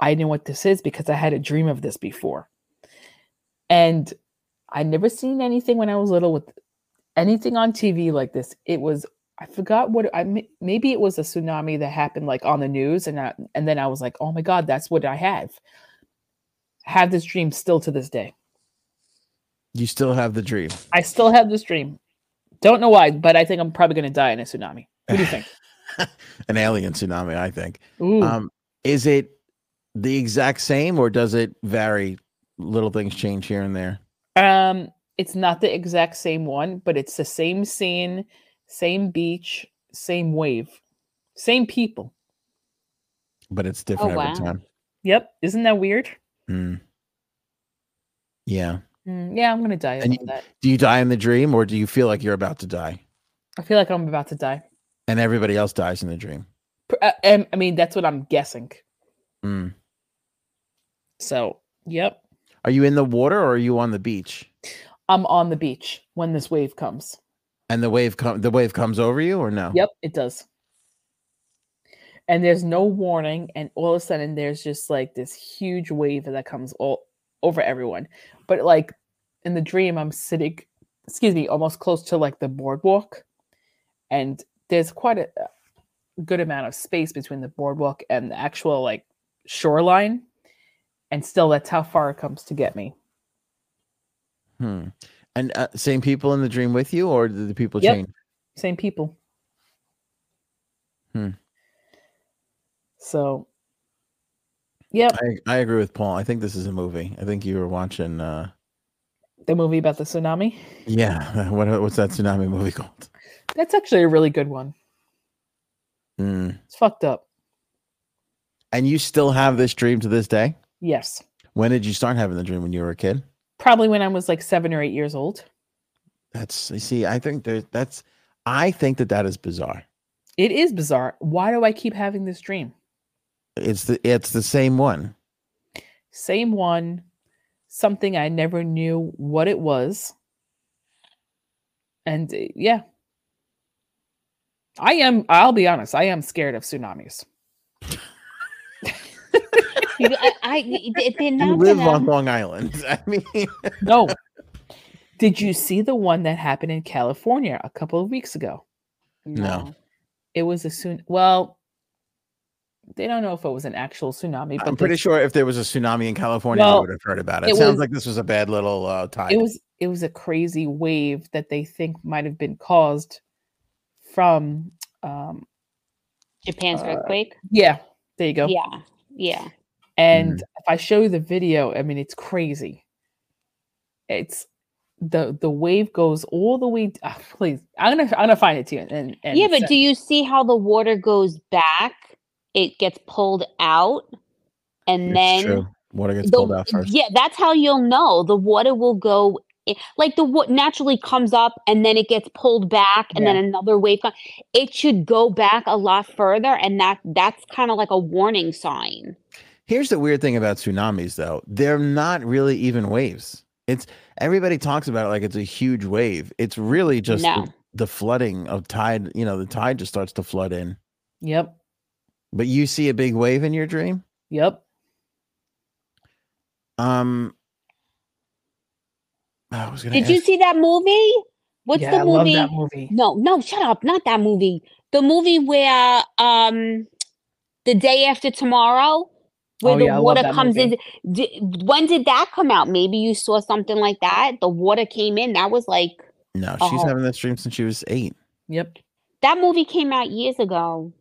I know what this is because I had a dream of this before. And I'd never seen anything when I was little with anything on TV like this. It was I forgot what I maybe it was a tsunami that happened like on the news, and I, and then I was like, oh my god, that's what I have. Have this dream still to this day. you still have the dream I still have this dream. Don't know why, but I think I'm probably going to die in a tsunami. What do you think? an alien tsunami i think um is it the exact same or does it vary little things change here and there um, it's not the exact same one, but it's the same scene, same beach, same wave, same people. but it's different every wow. time Yep, isn't that weird? Mm. yeah Mm, yeah, I'm going to die that. do you die in the dream or do you feel like you're about to die I feel like I'm about to die. and everybody else dies in the dream Pr- uh, I mean, that's what I'm guessing. Mm. So, yep, are you in the water or are you on the beach I'm on the beach when this wave comes. And the wave the wave comes over you or no Yep, it does. And there's no warning, and all of a sudden there's just like this huge wave that comes all over everyone. But like in the dream, I'm sitting excuse me, almost close to like the boardwalk, and there's quite a a good amount of space between the boardwalk and the actual like shoreline, and still that's how far it comes to get me. Hmm. And uh, same people in the dream with you, or did the people Yep. change? Same people. Hmm. So, yep, I, I agree with Paul. I think this is a movie. I think you were watching. uh the movie about the tsunami. Yeah, what what's that tsunami movie called? That's actually a really good one. Mm. It's fucked up. And you still have this dream to this day? Yes. When did you start having the dream? When you were a kid? Probably when I was like seven or eight years old. That's you see. I think there, that's. I think that that is bizarre. It is bizarre. Why do I keep having this dream? It's the it's the same one. Same one, something I never knew what it was. And uh, yeah. I am, I'll be honest, I am scared of tsunamis. You- I, I, they- they're You live gonna- on Long Island. I mean, No. Did you see the one that happened in California a couple of weeks ago? No. It was a soon. Well, they don't know if it was an actual tsunami, but I'm they- pretty sure if there was a tsunami in California, Well, we would have heard about it. it It sounds was- like this was a bad little uh, tide. it was it was a crazy wave that they think might have been caused from um Japan's Uh, earthquake. yeah there you go Yeah, yeah. And Mm. if i show you the video i mean it's crazy it's the the wave goes all the way ah, please i'm gonna i'm gonna find it to you and, and yeah, but send- do you see how the water goes back? It gets pulled out, and It's then true. Water gets the- pulled out first. Yeah, that's how you'll know the water will go. i- Like the what naturally comes up and then it gets pulled back and then another wave comes. It should go back a lot further, and that that's kind of like a warning sign. Here's the weird thing about tsunamis, though. They're not really even waves. It's everybody talks about it like it's a huge wave. It's really just No. the, the flooding of tide. You know, the tide just starts to flood in. yep But you see a big wave in your dream. yep Um, I was gonna. Did you see that movie? What's yeah, the I love movie? that movie No, no, shut up. Not that movie. The movie where um the day after tomorrow where Oh, the yeah, water comes movie. in. Di- when did that come out? Maybe you saw something like that. The water came in. That was like No, she's Oh. having this dream since she was eight. yep that movie came out years ago.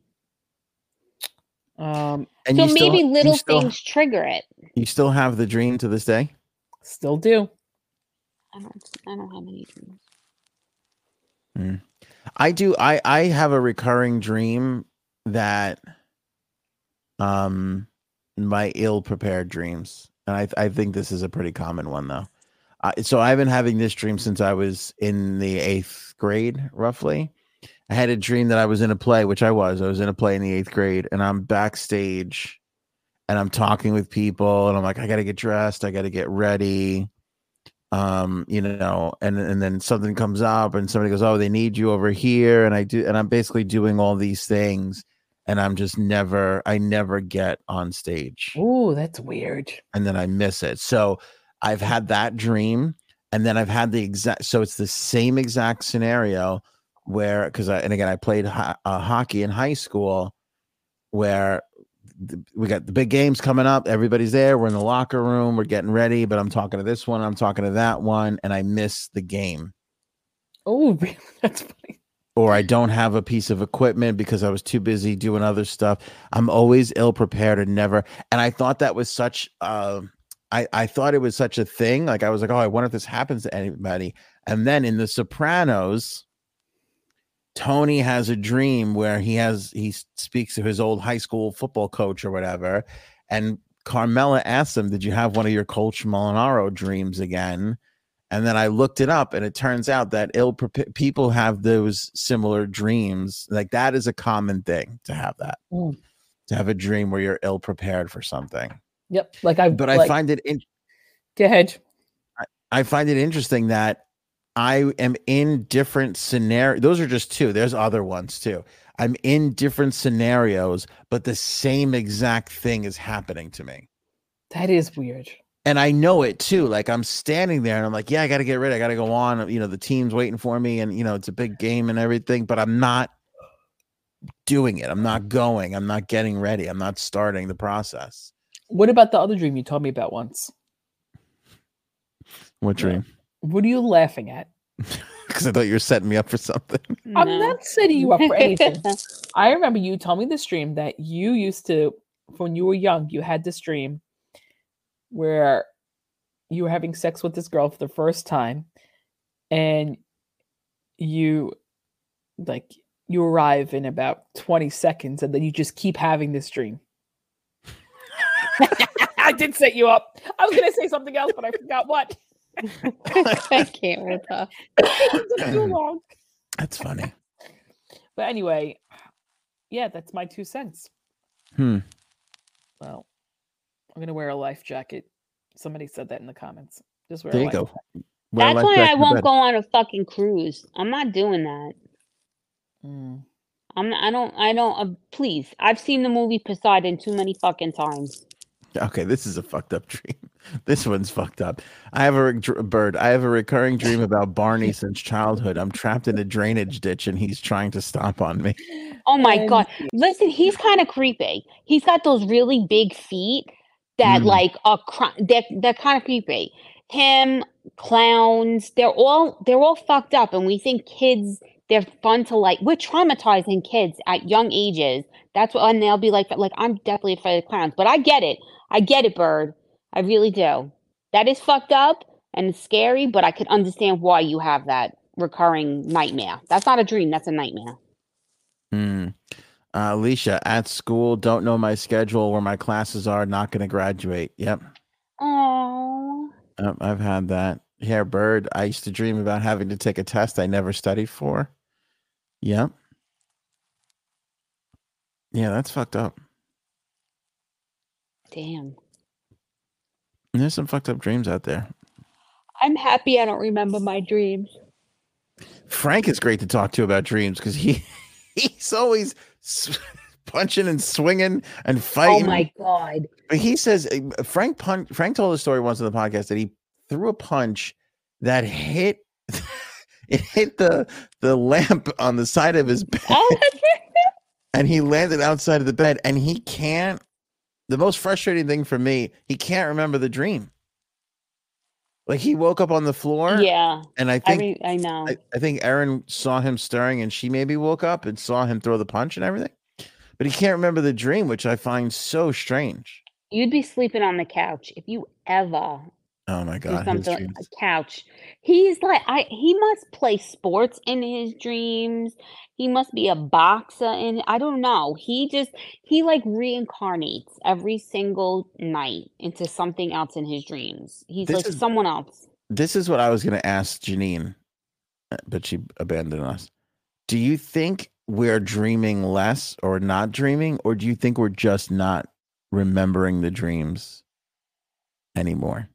um And so you still, maybe you little still, things trigger it. You still have the dream to this day. still do I don't I don't have any dreams. I do. I I have a recurring dream that, um, my ill prepared dreams, and I I think this is a pretty common one though. Uh, so I've been having this dream since I was in the eighth grade, roughly. I had a dream that I was in a play, which I was. I was in a play in the eighth grade, and I'm backstage, and I'm talking with people, and I'm like, I got to get dressed, I got to get ready um you know and and then something comes up and somebody goes oh they need you over here and i do and i'm basically doing all these things and i'm just never i never get on stage. Oh that's weird. And then i miss it. So i've had that dream and then i've had the exact so it's the same exact scenario where because i and again i played ho- uh, hockey in high school where we got the big games coming up everybody's there we're in the locker room we're getting ready but i'm talking to this one i'm talking to that one and i miss the game. Oh really? that's funny or I don't have a piece of equipment because I was too busy doing other stuff. I'm always ill prepared and never. And I thought that was such. Uh, I I thought it was such a thing. Like I was like, oh, I wonder if this happens to anybody. And then in The Sopranos, Tony has a dream where he has he speaks to his old high school football coach or whatever, and Carmela asks him, "Did you have one of your Coach Molinaro dreams again?" And then I looked it up, and it turns out that ill people have those similar dreams. Like that is a common thing to have that, Mm. to have a dream where you're ill prepared for something. yep like i But I find it in, go ahead I find it interesting that I am in different scenarios. Those are just two. There's other ones too. I'm in different scenarios, but the same exact thing is happening to me. that is weird and I know it too. Like I'm standing there and I'm like, yeah, I got to get ready. I got to go on. You know, the team's waiting for me, and you know, it's a big game and everything. But I'm not doing it. I'm not going. I'm not getting ready. I'm not starting the process. What about the other dream you told me about once? What dream? What are you laughing at? Because I thought you were setting me up for something. I'm not setting you up for anything. I remember you told me this dream that you used to, when you were young, you had this dream where you were having sex with this girl for the first time and you like you arrive in about 20 seconds and then you just keep having this dream. I did set you up. I was gonna say something else, but I forgot what. I can't with her. It took too long. That's funny. But anyway, yeah, that's my two cents. Hmm. Well, I'm gonna wear a life jacket. Somebody said that in the comments. Just wear There a you life go. jacket. Wear a That's life why jacket I won't bed. go on a fucking cruise. I'm not doing that. Mm. I'm. I don't. I don't. Uh, please. I've seen the movie Poseidon too many fucking times. Okay, this is a fucked up dream. This one's fucked up. I have a re- bird. I have a recurring dream about Barney since childhood. I'm trapped in a drainage ditch and he's trying to stomp on me. Oh my And- god! Listen, he's kind of creepy. He's got those really big feet that Mm. like are. Cr- they're they're kind of creepy. Him, clowns. They're all they're all fucked up, and we think kids. They're fun to like. We're traumatizing kids at young ages. That's what, and they'll be like, like I'm definitely afraid of clowns. But I get it. I get it, Bird. I really do. That is fucked up and it's scary, but I could understand why you have that recurring nightmare. That's not a dream. That's a nightmare. Hmm. Uh, Alicia, at school, don't know my schedule, where my classes are, not going to graduate. Yep. Oh. Yep, I've had that. Here, Bird, I used to dream about having to take a test I never studied for. Yep. Yeah, that's fucked up. Damn. And there's some fucked up dreams out there. I'm happy I don't remember my dreams. Frank is great to talk to about dreams because he he's always punching and swinging and fighting. Oh my god. But he says uh, Frank pun- Frank told a story once on the podcast that he threw a punch that hit it hit the the lamp on the side of his bed Oh, and he landed outside of the bed and he can't the most frustrating thing for me he can't remember the dream like he woke up on the floor Yeah. and i I, think I know. I, I think Erin saw him stirring and she maybe woke up and saw him throw the punch and everything but he can't remember the dream which i find so strange You'd be sleeping on the couch if you ever oh my god something dreams. a couch. He's like I he must play sports in his dreams. He must be a boxer and I don't know. He just he like reincarnates every single night into something else in his dreams. He's This like is- someone else. this is what I was going to ask Janine, uh, but she abandoned us. Do you think we're dreaming less or not dreaming, or do you think we're just not remembering the dreams anymore?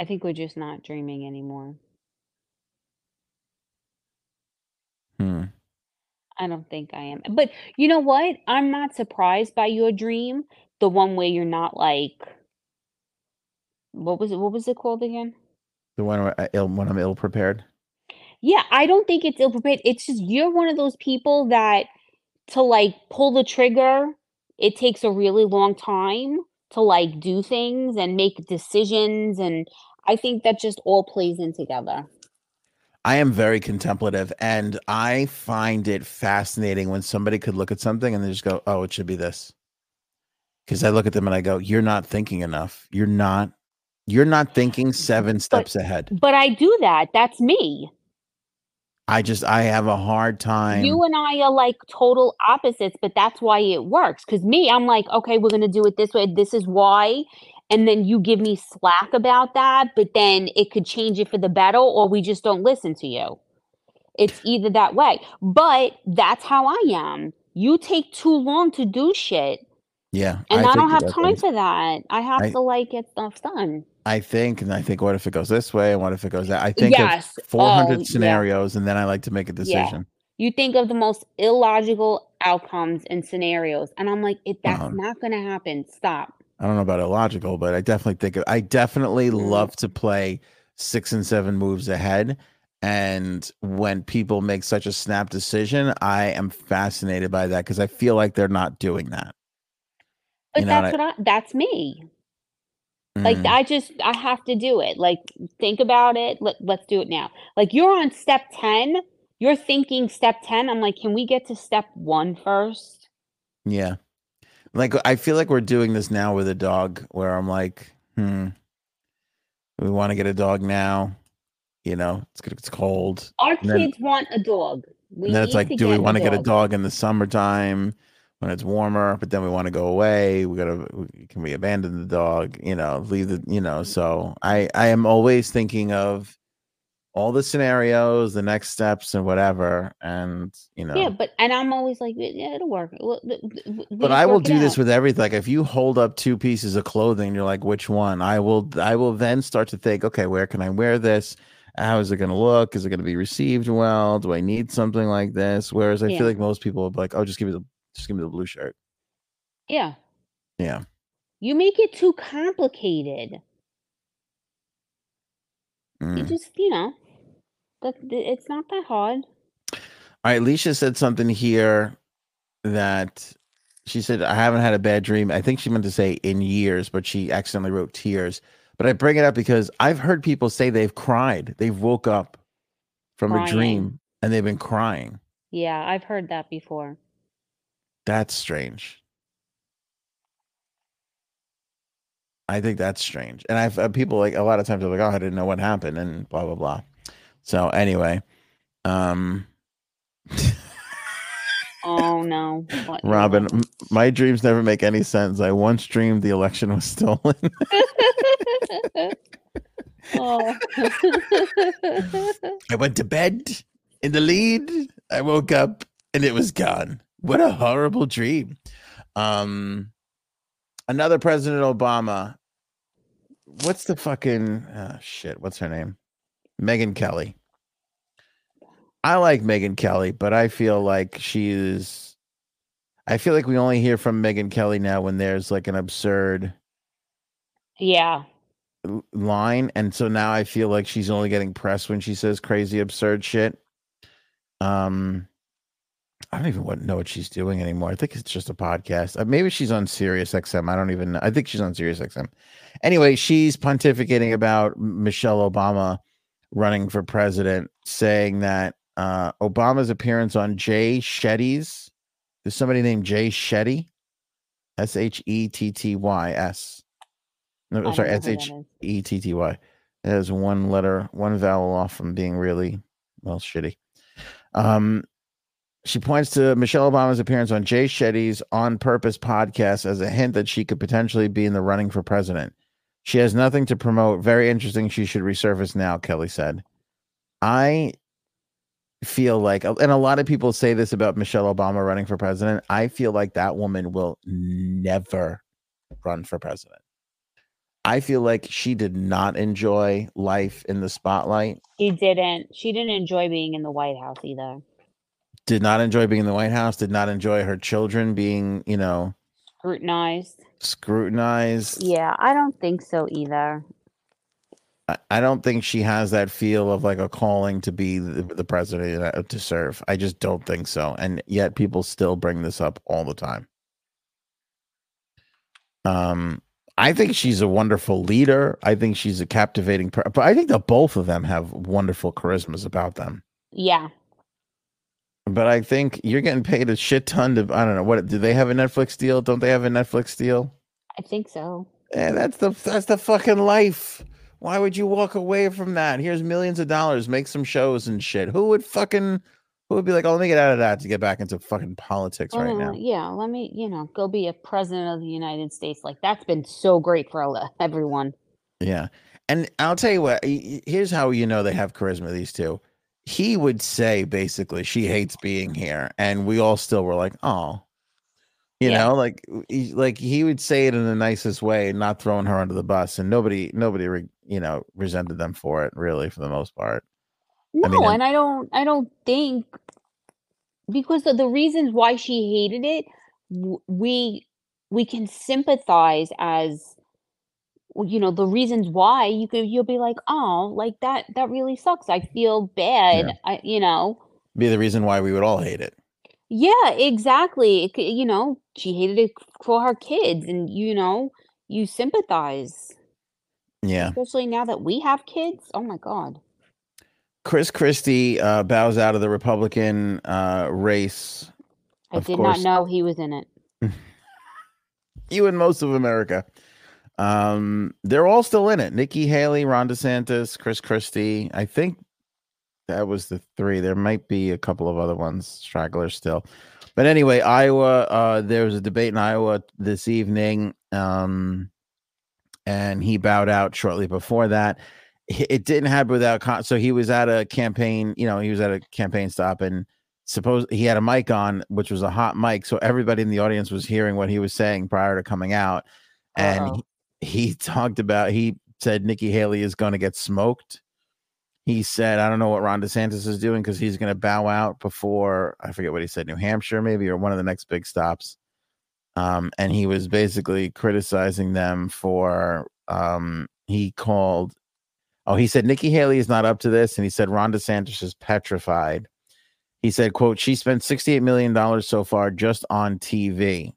I think we're just not dreaming anymore. Hmm. I don't think I am. But you know what? I'm not surprised by your dream. The one where you're not like what was it what was it called again? The one where I ill, when I'm ill prepared. Yeah, I don't think it's ill prepared. It's just you're one of those people that to like pull the trigger, it takes a really long time to like do things and make decisions and I think that just all plays in together. I am very contemplative, and I find it fascinating when somebody could look at something and they just go, "Oh, it should be this." Because I look at them and I go, "You're not thinking enough. You're not. You're not thinking seven steps ahead." But I do that. That's me. I just I have a hard time. You and I are like total opposites, but that's why it works. Because me, I'm like, okay, we're gonna do it this way. This is why. And then you give me slack about that, but then it could change it for the better, or we just don't listen to you. It's either that way. But that's how I am. You take too long to do shit, yeah, and I, think don't have time for that. I have I- to like get stuff done. I think, and I think, what if it goes this way, and what if it goes that? I think Yes. of 400 Oh, yeah. scenarios, and then I like to make a Yeah. decision. You think of the most illogical outcomes and scenarios, and I'm like, if that's Uh-huh. not gonna happen. Stop. I don't know about illogical, but I definitely think I definitely Mm. love to play six and seven moves ahead. And when people make such a snap decision, I am fascinated by that because I feel like they're not doing that. But You know, that's what I that's me. Like Mm. I just I have to do it. Like think about it. Let let's do it now. Like you're on step 10, you're thinking step 10. I'm like, can we get to step one first? Yeah. Like I feel like we're doing this now with a dog where I'm like, hmm, we want to get a dog now. You know, it's it's cold. Our And then- kids want a dog. We and then it's like, do we want to get a dog in the summertime when it's warmer? But then we want to go away. We gotta can we abandon the dog? You know, leave the you know. So I I am always thinking of all the scenarios, the next steps, and whatever. And you know, Yeah, but and I'm always like, yeah, it'll work. Well, th- th- we but I will do this out. with everything. Like if you hold up two pieces of clothing, you're like, which one? I will. I will then start to think, okay, where can I wear this? How is it going to look? Is it going to be received well? Do I need something like this? Whereas I Yeah. feel like most people will be like, oh, just give me the just give me the blue shirt. Yeah. Yeah. You make it too complicated. You Mm. just, you know, that it's not that hard. All right, Leisha said something here that she said I haven't had a bad dream. I think she meant to say in years, but she accidentally wrote tears. But I bring it up because I've heard people say they've cried. They've woke up from a dream and they've been crying. Yeah, I've heard that before. That's strange. I think that's strange. And I've uh, people like a lot of times are like, "Oh, I didn't know what happened," and blah blah blah. So anyway, um, Oh no. What- Robin, my dreams never make any sense. I once dreamed the election was stolen. oh. I went to bed in the lead. I woke up and it was gone. What a horrible dream. Um, another President Obama. What's the fucking oh, shit? What's her name? Megyn Kelly. I like Megyn Kelly, but I feel like she's. I feel like we only hear from Megyn Kelly now when there's like an absurd yeah. line and so now i feel like she's only getting press when she says crazy absurd shit um i don't even want, know what she's doing anymore i think it's just a podcast uh, maybe she's on sirius xm i don't even know i think she's on sirius xm anyway she's pontificating about michelle obama running for president saying that uh obama's appearance on jay shetty's there's somebody named jay shetty E s-h-e-t-t-y-s no I don't sorry know who that s-h is. E T T Y. It has one letter, one vowel off from being really well shitty. Um, she points to Michelle Obama's appearance on Jay Shetty's On Purpose podcast as a hint that she could potentially be in the running for president. She has nothing to promote. Very interesting. She should resurface now, Kelly said. I feel like, and a lot of people say this about Michelle Obama running for president. I feel like that woman will never run for president. I feel like she did not enjoy life in the spotlight, She didn't. She didn't enjoy being in the White House either. Did not enjoy being in the White House, did not enjoy her children being, you know, Scrutinized. scrutinized. Yeah, I don't think so either. I, I don't think she has that feel of like a calling to be the, the president uh, to serve. I just don't think so. And yet people still bring this up all the time. Um, I think she's a wonderful leader. I think she's a captivating, per- but I think that both of them have wonderful charismas about them. Yeah. But I think you're getting paid a shit ton to I don't know what do they have a Netflix deal? Don't they have a Netflix deal? I think so. And that's the that's the fucking life. Why would you walk away from that? Here's millions of dollars, make some shows and shit. Who would fucking who would be like, oh, let me get out of that to get back into fucking politics right Uh, now? Yeah, let me, you know, go be a president of the United States. Like that's been so great for everyone. Yeah. And I'll tell you what, here's how you know they have charisma, these two. He would say basically, she hates being here. And we all still were like, oh, you Yeah. know, like, he, like he would say it in the nicest way, not throwing her under the bus. And nobody, nobody, re, you know, resented them for it, really, for the most part. No, I mean, and- I don't, I don't think because of the reasons why she hated it, we we can sympathize as you know the reasons why you could you'll be like oh like that that really sucks i feel bad Yeah. i you know Be the reason why we would all hate it. yeah exactly it, you know she hated it for her kids and you know you sympathize Yeah. especially now that we have kids oh my god Chris Christie uh, bows out of the Republican uh, race. i Of did course. not know he was in it You and most of America. Um, they're all still in it. Nikki Haley, Ron DeSantis, Chris Christie. I think that was the three. There might be a couple of other ones, stragglers still. But anyway, Iowa, uh, there was a debate in Iowa this evening. Um, and he bowed out shortly before that. It didn't happen without con- so he was at a campaign, you know, he was at a campaign stop and suppose he had a mic on, which was a hot mic, so everybody in the audience was hearing what he was saying prior to coming out. And Uh-oh. He, talked about he said Nikki Haley is going to get smoked. He said, I don't know what Ron DeSantis is doing because he's going to bow out before I forget what he said, New Hampshire maybe or one of the next big stops. Um, and he was basically criticizing them for um, he called oh he said Nikki Haley is not up to this, and he said Ron DeSantis is petrified. He said, quote, she spent $68 million so far just on TV.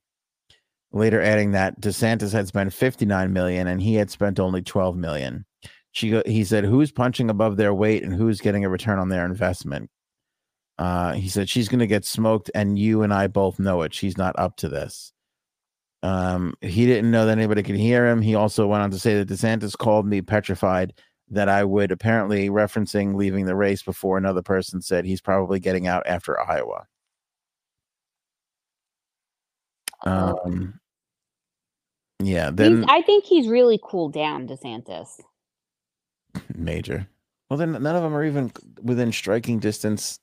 Later adding that DeSantis had spent 59 million and he had spent only 12 million. She he said, who's punching above their weight and who's getting a return on their investment? Uh, he said, she's going to get smoked and you and I both know it. She's not up to this. Um, he didn't know that anybody could hear him. He also went on to say that DeSantis called me petrified that I would apparently referencing leaving the race before another person said he's probably getting out after Iowa. Um, yeah, he's- then i think he's really cooled down desantis major. Well, then none of them are even within striking distance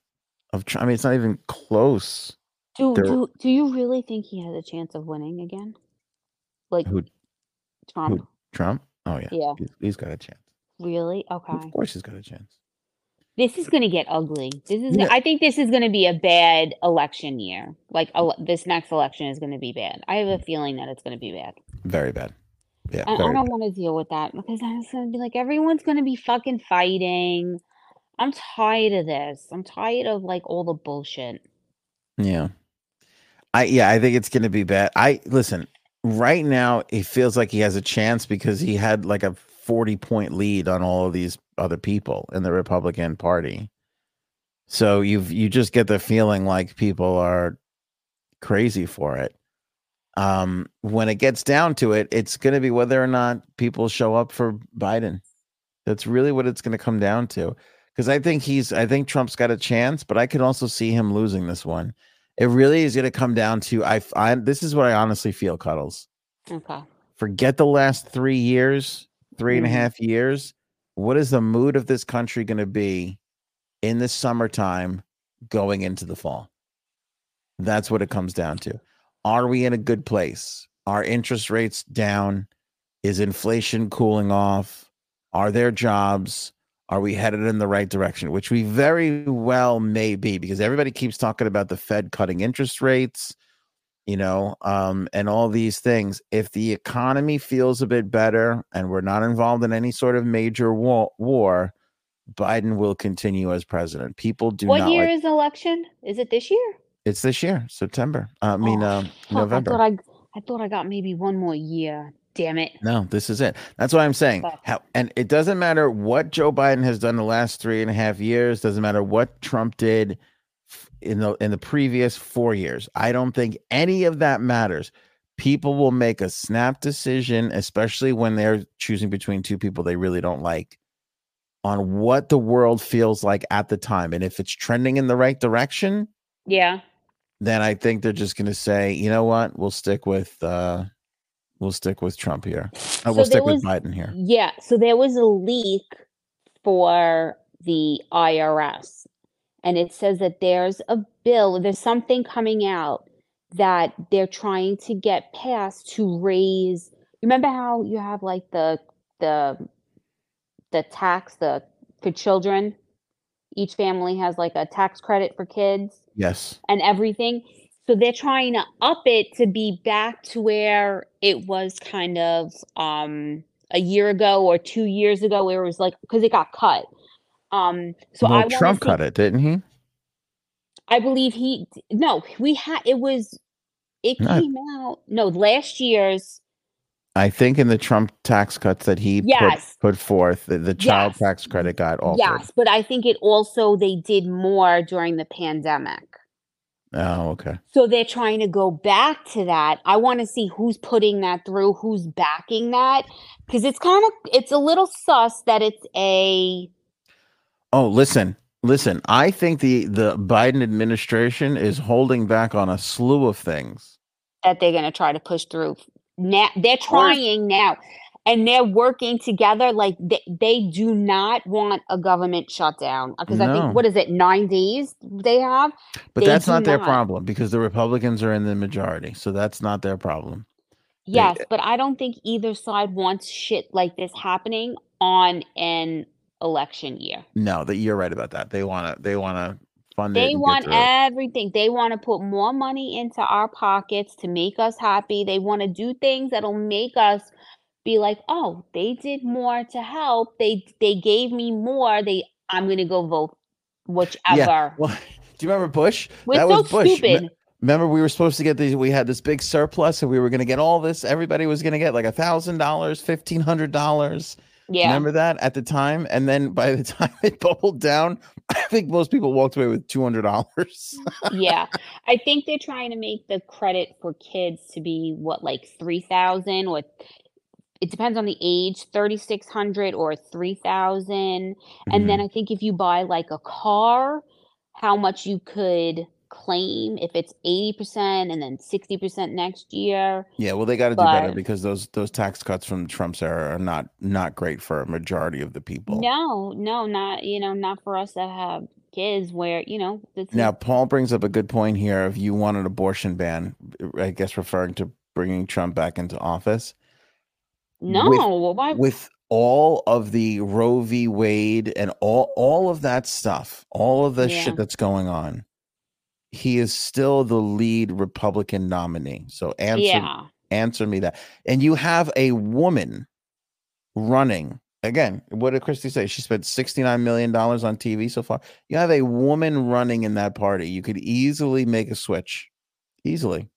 of. I mean, it's not even close. do, do do you really think he has a chance of winning again like Who- trump Trump? Oh yeah, yeah he's, he's got a chance. really okay Of course, he's got a chance. This is going to get ugly. This is. Yeah. I think this is going to be a bad election year. Like ele- this next election is going to be bad. I have a feeling that it's going to be bad. Very bad. Yeah, I, I don't want to deal with that because it's going to be like everyone's going to be fucking fighting. I'm tired of this. I'm tired of like all the bullshit. Yeah. I yeah, I think it's gonna be bad. I listen, right now it feels like he has a chance because he had like a 40 point lead on all of these other people in the Republican Party. So you've you just get the feeling like people are crazy for it. Um when it gets down to it, it's gonna be whether or not people show up for Biden. That's really what it's gonna come down to. Because I think he's I think Trump's got a chance, but I could also see him losing this one. It really is going to come down to I, I. This is what I honestly feel, Cuddles. Okay. Forget the last three years, three and a Mhm. half years. What is the mood of this country going to be in the summertime going into the fall? That's what it comes down to. Are we in a good place? Are interest rates down? Is inflation cooling off? Are there jobs? Are we headed in the right direction? Which we very well may be because everybody keeps talking about the Fed cutting interest rates, you know, um, and all these things. If the economy feels a bit better and we're not involved in any sort of major war, war Biden will continue as president. People do what year like is election? Is it this year? it's this year, September. I mean, Oh, fuck, November. I thought I, I thought I got maybe one more year. Damn it. No, this is it. That's what I'm saying. How, and it doesn't matter what Joe Biden has done the last three and a half years. Doesn't matter what Trump did in the in the previous four years. I don't think any of that matters. People will make a snap decision, especially when they're choosing between two people they really don't like, on what the world feels like at the time. And if it's trending in the right direction, Yeah. then I think they're just going to say, you know what, we'll stick with uh, we'll stick with Trump here. Uh, So we'll stick there with Biden here. Yeah, so there was a leak for the IRS, and it says that there's a bill, there's something coming out that they're trying to get passed to raise. Remember how you have like the the the tax the for children? Each family has like a tax credit for kids Yes. and everything. So they're trying to up it to be back to where it was kind of um a year ago or two years ago, where it was like because it got cut. Um, so well, I Trump see- cut it, didn't he? I believe he no, we had it was it No. came out no last year's I think in the Trump tax cuts that he Yes. put, put forth, the, the child Yes. tax credit got altered. yes, but I think it also they did more during the pandemic. Oh, okay. So they're trying to go back to that. I want to see who's putting that through, who's backing that, because it's kind of it's a little sus that it's a Oh, listen, listen. I think the the Biden administration is holding back on a slew of things. that they're going to try to push through. Now they're trying now, and they're working together. Like they, they do not want a government shutdown uh, because I think what is it nine days they have. But They that's not their not. problem because the Republicans are in the majority. So that's not their problem. They- Yes, eh but I don't think either side wants shit like this happening on an election year. No, that you're right about that. They want to they want to fund. They want everything. They want to put more money into our pockets to make us happy. They want to do things that'll make us be like, "Oh, they did more to help. They they gave me more. They I'm going to go vote whichever." Well, do you remember Bush? We're that so was Bush. Me- Remember, we were supposed to get these. We had this big surplus, and we were going to get all this. Everybody was going to get like a thousand dollars, fifteen hundred dollars. Yeah. Remember that at the time, and then by the time it bubbled down, I think most people walked away with two hundred dollars. yeah. I think they're trying to make the credit for kids to be what like 3000 or it depends on the age, 3600 or 3000. And Mm-hmm. then I think if you buy like a car, how much you could claim if it's 80% and then 60% next year. yeah, well, they got to do better because those those tax cuts from Trump's era are not not great for a majority of the people. No, no, not, you know, not for us that have kids where, you know, this is- Now, Paul brings up a good point here. If you want an abortion ban, I guess referring to bringing Trump back into office. No, well, why with all of the Roe v. Wade and all all of that stuff, all of the Yeah. shit that's going on, he is still the lead Republican nominee. So answer yeah. answer me that. And you have a woman running again. What did Christie say? She spent sixty nine million dollars on TV so far. You have a woman running in that party. You could easily make a switch, easily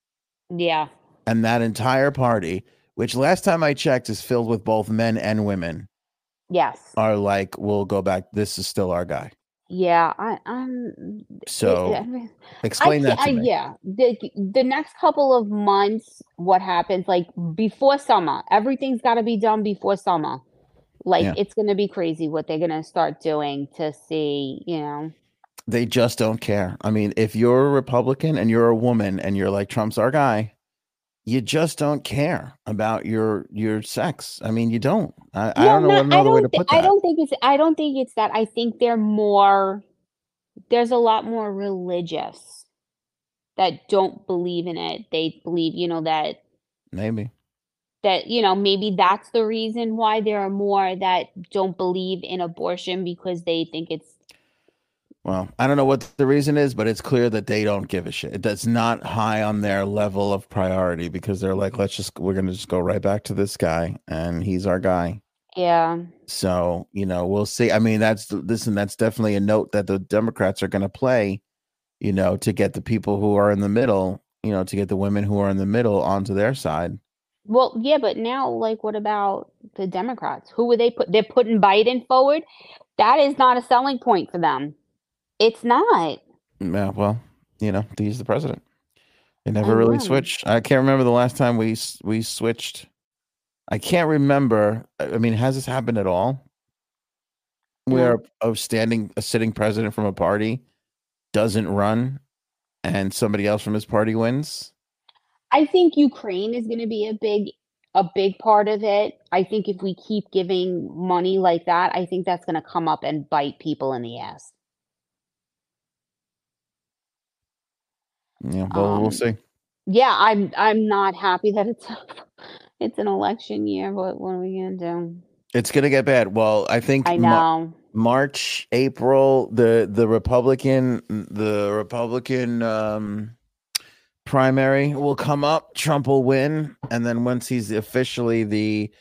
Yeah. and that entire party, which last time I checked is filled with both men and women, Yes. are like, we'll go back. This is still our guy. Yeah, I I'm So I mean, explain I, that to I- me. yeah, the the next couple of months, what happens like before summer? Everything's got to be done before summer. Like Yeah. it's gonna be crazy what they're gonna start doing to see, you know. They just don't care. I mean, if you're a Republican and you're a woman and you're like Trump's our guy, you just don't care about your your sex. I mean, you don't. I, I don't know no, another way to thi- put I that. don't think it's. I don't think it's that. I think they're more. There's a lot more religious that don't believe in it. They believe, you know, that Maybe. that you know maybe that's the reason why there are more that don't believe in abortion because they think it's Well, I don't know what the reason is, but it's clear that they don't give a shit. That's not high on their level of priority because they're like, let's just we're gonna just go right back to this guy, and he's our guy. yeah So you know, we'll see. I mean, that's listen. That's definitely a note that the Democrats are going to play. You know, to get the people who are in the middle. You know, to get the women who are in the middle onto their side. well yeah but now like what about the democrats who would they put they're putting biden forward that is not a selling point for them it's not Yeah. Well, you know, he's the president. They never I really know. switched. I can't remember the last time we we switched. I can't remember. I mean, has this happened at all? Where a standing, a sitting president from a party doesn't run, and somebody else from his party wins. i think ukraine is going to be a big a big part of it i think if we keep giving money like that i think that's going to come up and bite people in the ass Yeah. Well, we'll Um, see. yeah i'm i'm not happy that it's it's an election year but what are we gonna do It's gonna get bad. Well, I think i know March, April, the the Republican, the Republican um, primary will come up, Trump will win, and then once he's officially the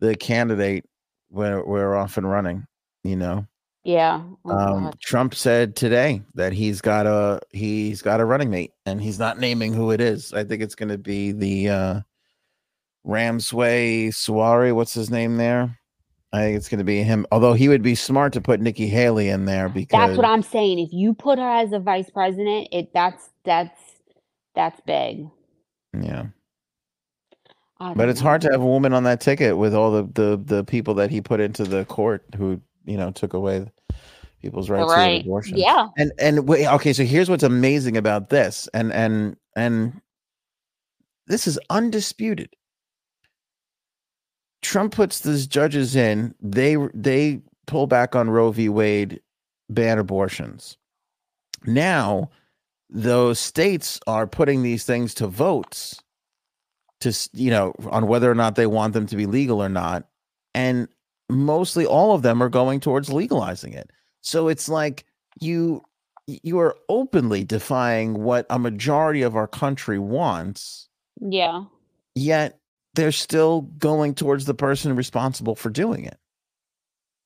the candidate, we're we're off and running. You know, Yeah. Oh, um, Trump said today that he's got a he's got a running mate, and he's not naming who it is. I think it's going to be the uh, Ramsway Suari. What's his name there? I think it's going to be him. Although he would be smart to put Nikki Haley in there because That's what I'm saying. If you put her as a vice president, it that's that's that's big. yeah. But it's hard to have a woman on that ticket with all the the the people that he put into the court who you know took away people's rights to right. abortion. Yeah. And and wait, okay, so here's what's amazing about this, and and and this is undisputed. Trump puts these judges in. They they pull back on Roe v. Wade, ban abortions. Now, those states are putting these things to votes to you know on whether or not they want them to be legal or not, and mostly all of them are going towards legalizing it. So it's like you you are openly defying what a majority of our country wants, Yeah. yet they're still going towards the person responsible for doing it.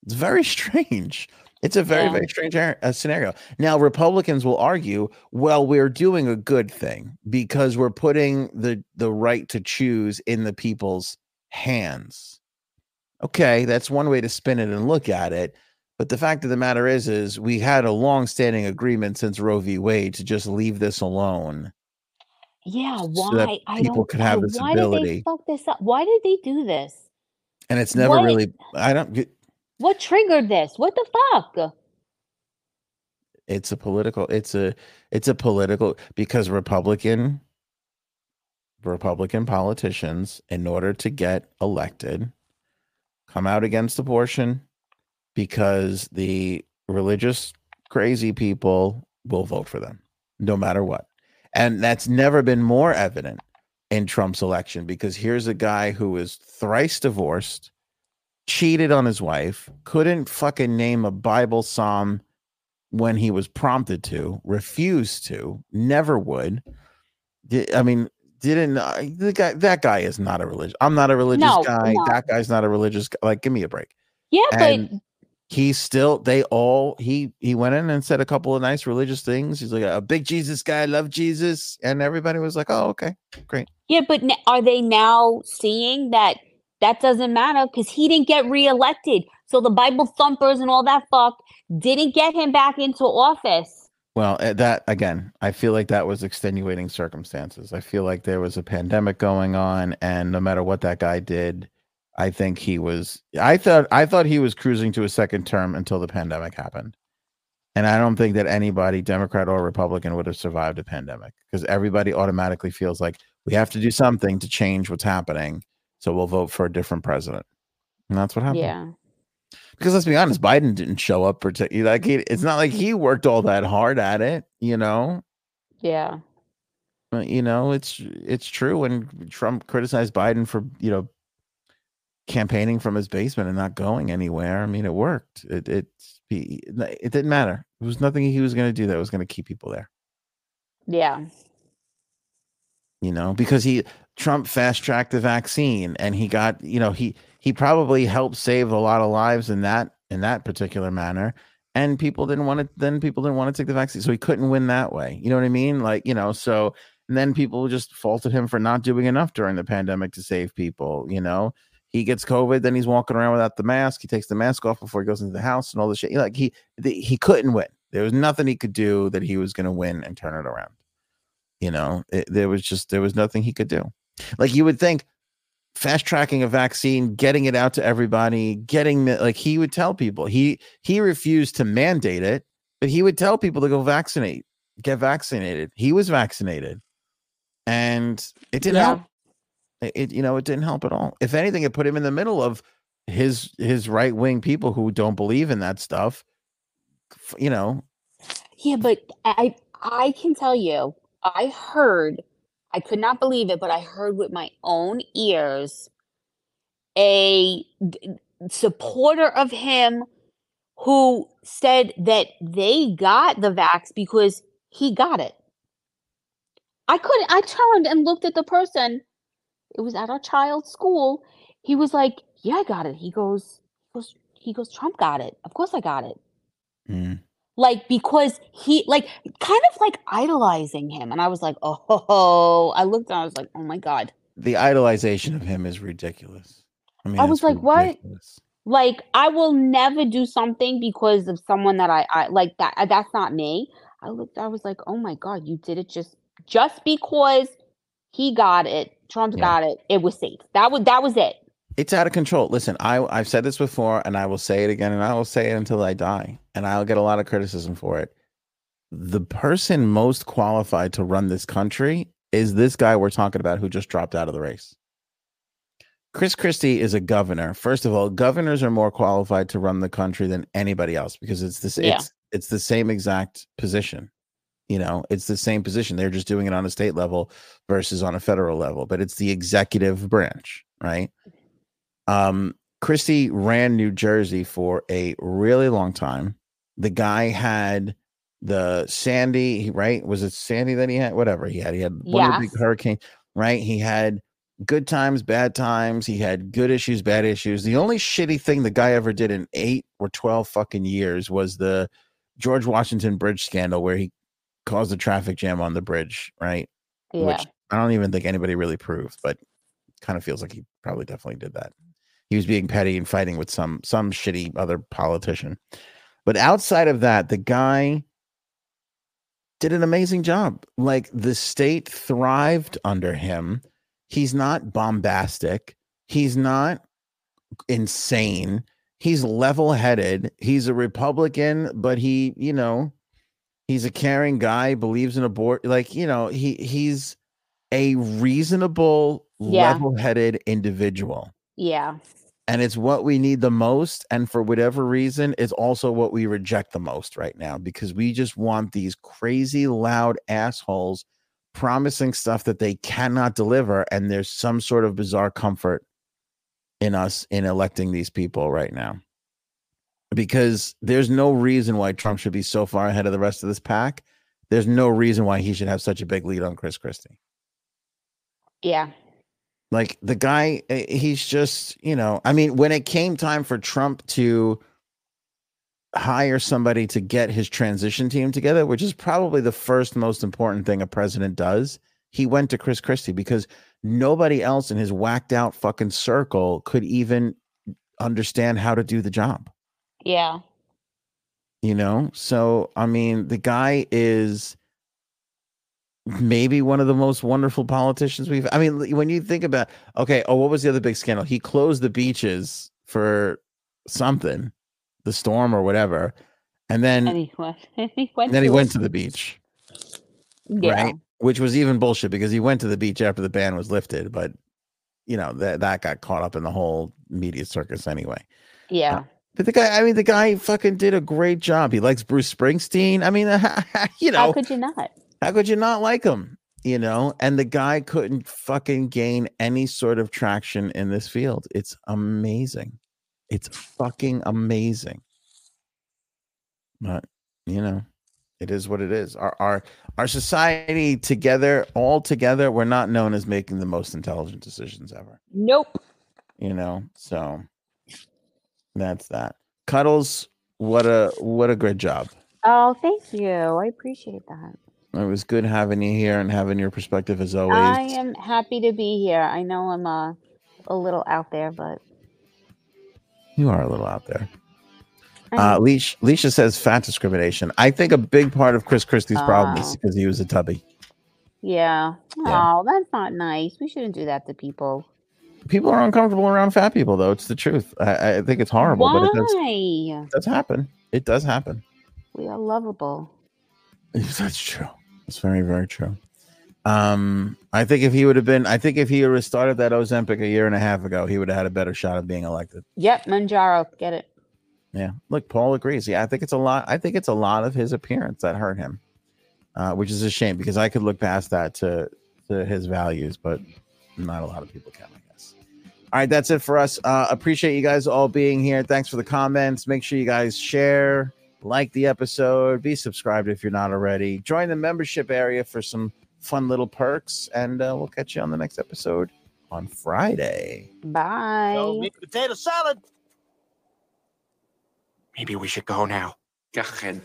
It's very strange. It's a very, Yeah. very strange uh, scenario. Now, Republicans will argue, well, we're doing a good thing because we're putting the, the right to choose in the people's hands. Okay, that's one way to spin it and look at it. But the fact of the matter is, is we had a long-standing agreement since Roe v. Wade to just leave this alone. Yeah. So Why? I people could have this why did ability. they fuck this up? Why did they do this? And it's never What- really I don't get What triggered this? What the fuck? it's a political it's a it's a political because republican republican politicians in order to get elected come out against abortion because the religious crazy people will vote for them no matter what and that's never been more evident in trump's election because here's a guy who is thrice divorced cheated on his wife couldn't fucking name a bible psalm when he was prompted to, refused to, never would. I mean, didn't uh, the guy? That guy is not a religious. I'm not a religious No, guy. no. That guy's not a religious. guy. Like, give me a break. Yeah, And but He's still. They all. He he went in and said a couple of nice religious things. He's like a big Jesus guy. Love Jesus, and everybody was like, "Oh, okay, great." yeah, but are they now seeing that that doesn't matter because he didn't get reelected? So the Bible thumpers and all that fuck didn't get him back into office. Well, uh, that again, I feel like that was extenuating circumstances. I feel like there was a pandemic going on, and no matter what that guy did, I think he was. I thought I thought he was cruising to a second term until the pandemic happened, and I don't think that anybody, Democrat or Republican, would have survived a pandemic because everybody automatically feels like we have to do something to change what's happening, so we'll vote for a different president, and that's what happened Yeah. Because let's be honest, Biden didn't show up particularly. Like he, it's not like he worked all that hard at it, you know. Yeah. You know, it's it's true. When Trump criticized Biden for you know campaigning from his basement and not going anywhere, I mean, it worked. It it he, it didn't matter. There was nothing he was going to do that was going to keep people there. Yeah. you know, because he Trump fast tracked the vaccine and he got, you know, he he probably helped save a lot of lives in that in that particular manner. And people didn't want to then people didn't want to take the vaccine. So he couldn't win that way. You know what I mean? Like, you know, so and then people just faulted him for not doing enough during the pandemic to save people, you know. He gets COVID, then he's walking around without the mask. He takes the mask off before he goes into the house and all this shit. Like he the, he couldn't win. There was nothing he could do that he was going to win and turn it around. You know, it, there was just there was nothing he could do. Like you would think, fast tracking a vaccine, getting it out to everybody, getting the, like he would tell people he he refused to mandate it, but he would tell people to go vaccinate, get vaccinated. He was vaccinated, and it didn't Yeah. help. It, it you know it didn't help at all. If anything, it put him in the middle of his his right wing people who don't believe in that stuff. You know, Yeah, but I I can tell you, I heard, I could not believe it, but I heard with my own ears a supporter of him who said that they got the vax because he got it. I couldn't. I turned and looked at the person. It was at our child's school. He was like, "Yeah, I got it." He goes, he goes, he goes. Trump got it. Of course, I got it. Mm. Like because he like kind of like idolizing him, and I was like, "Oh." Ho, ho. I looked and I was like, "Oh my god." The idolization of him is ridiculous. I mean, I was like, what? Like I will never do something because of someone that I, I like that. uh, That's not me. I looked. I was like, "Oh my god, you did it just just because he got it. trump yeah. got it. It was safe. That was that was it." It's out of control. Listen, I I've said this before, and I will say it again, and I will say it until I die, and I'll get a lot of criticism for it. The person most qualified to run this country is this guy we're talking about who just dropped out of the race. Chris Christie is a governor. First of all, governors are more qualified to run the country than anybody else because it's this Yeah. it's it's the same exact position. You know, it's the same position. They're just doing it on a state level versus on a federal level, but it's the executive branch, right? Um, Christie ran New Jersey for a really long time. The guy had the Sandy, right? Was it Sandy that he had? Whatever he had. He had one of the big hurricane, right? He had good times, bad times. He had good issues, bad issues. The only shitty thing the guy ever did in eight or 12 fucking years was the George Washington Bridge scandal where he caused a traffic jam on the bridge, right? Yeah. Which I don't even think anybody really proved, but kind of feels like he probably definitely did that. He was being petty and fighting with some some shitty other politician. But outside of that, the guy did an amazing job. Like the state thrived under him. He's not bombastic. He's not insane. He's level-headed. He's a Republican, but he, you know, he's a caring guy, believes in abort like, you know, he he's a reasonable, Yeah. level-headed individual yeah. And it's what we need the most and for whatever reason it's also what we reject the most right now because we just want these crazy loud assholes promising stuff that they cannot deliver and there's some sort of bizarre comfort in us in electing these people right now. Because there's no reason why Trump should be so far ahead of the rest of this pack. There's no reason why he should have such a big lead on Chris Christie. Yeah. Like the guy eh, he's just you know i mean when it came time for trump to hire somebody to get his transition team together which is probably the first most important thing a president does he went to chris christie because nobody else in his whacked out fucking circle could even understand how to do the job Yeah. you know so i mean the guy is maybe one of the most wonderful politicians we've i mean when you think about okay oh what was the other big scandal he closed the beaches for something the storm or whatever and then And he went. he went. then he to went to the beach Yeah. right which was even bullshit because he went to the beach after the ban was lifted but you know that that got caught up in the whole media circus anyway Yeah. Uh, but the guy i mean the guy fucking did a great job he likes bruce springsteen i mean you know How could you not? How could you not like him? You know, and the guy couldn't fucking gain any sort of traction in this field. It's amazing. It's fucking amazing. But you know, it is what it is. Our our our society together, all together, we're not known as making the most intelligent decisions ever. Nope. You know, so that's that. Cuddles, what a what a great job. Oh, thank you. I appreciate that. It was good having you here and having your perspective as always. I am happy to be here. I know I'm uh, a little out there, but You are a little out there. Uh, Leash, Leisha says fat discrimination. I think a big part of Chris Christie's problem is Oh. because he was a tubby. yeah. Yeah. Oh, that's not nice. We shouldn't do that to people. People are uncomfortable around fat people, though. It's the truth. I, I think it's horrible, but it does, Why? it does happen. It does happen. We are lovable. That's true. It's very, very true. Um, I think if he would have been, I think if he would have started that Ozempic a year and a half ago, he would have had a better shot of being elected. Yep, Mounjaro, get it. Yeah. Look, Paul agrees. Yeah, I think it's a lot. I think it's a lot of his appearance that hurt him, uh, which is a shame because I could look past that to to his values, but not a lot of people can, I guess. All right, that's it for us. Uh, appreciate you guys all being here. Thanks for the comments. Make sure you guys share, like the episode, be subscribed if you're not already. Join the membership area for some fun little perks, and uh, we'll catch you on the next episode on Friday. Bye. potato salad. Maybe we should go now. Go ahead.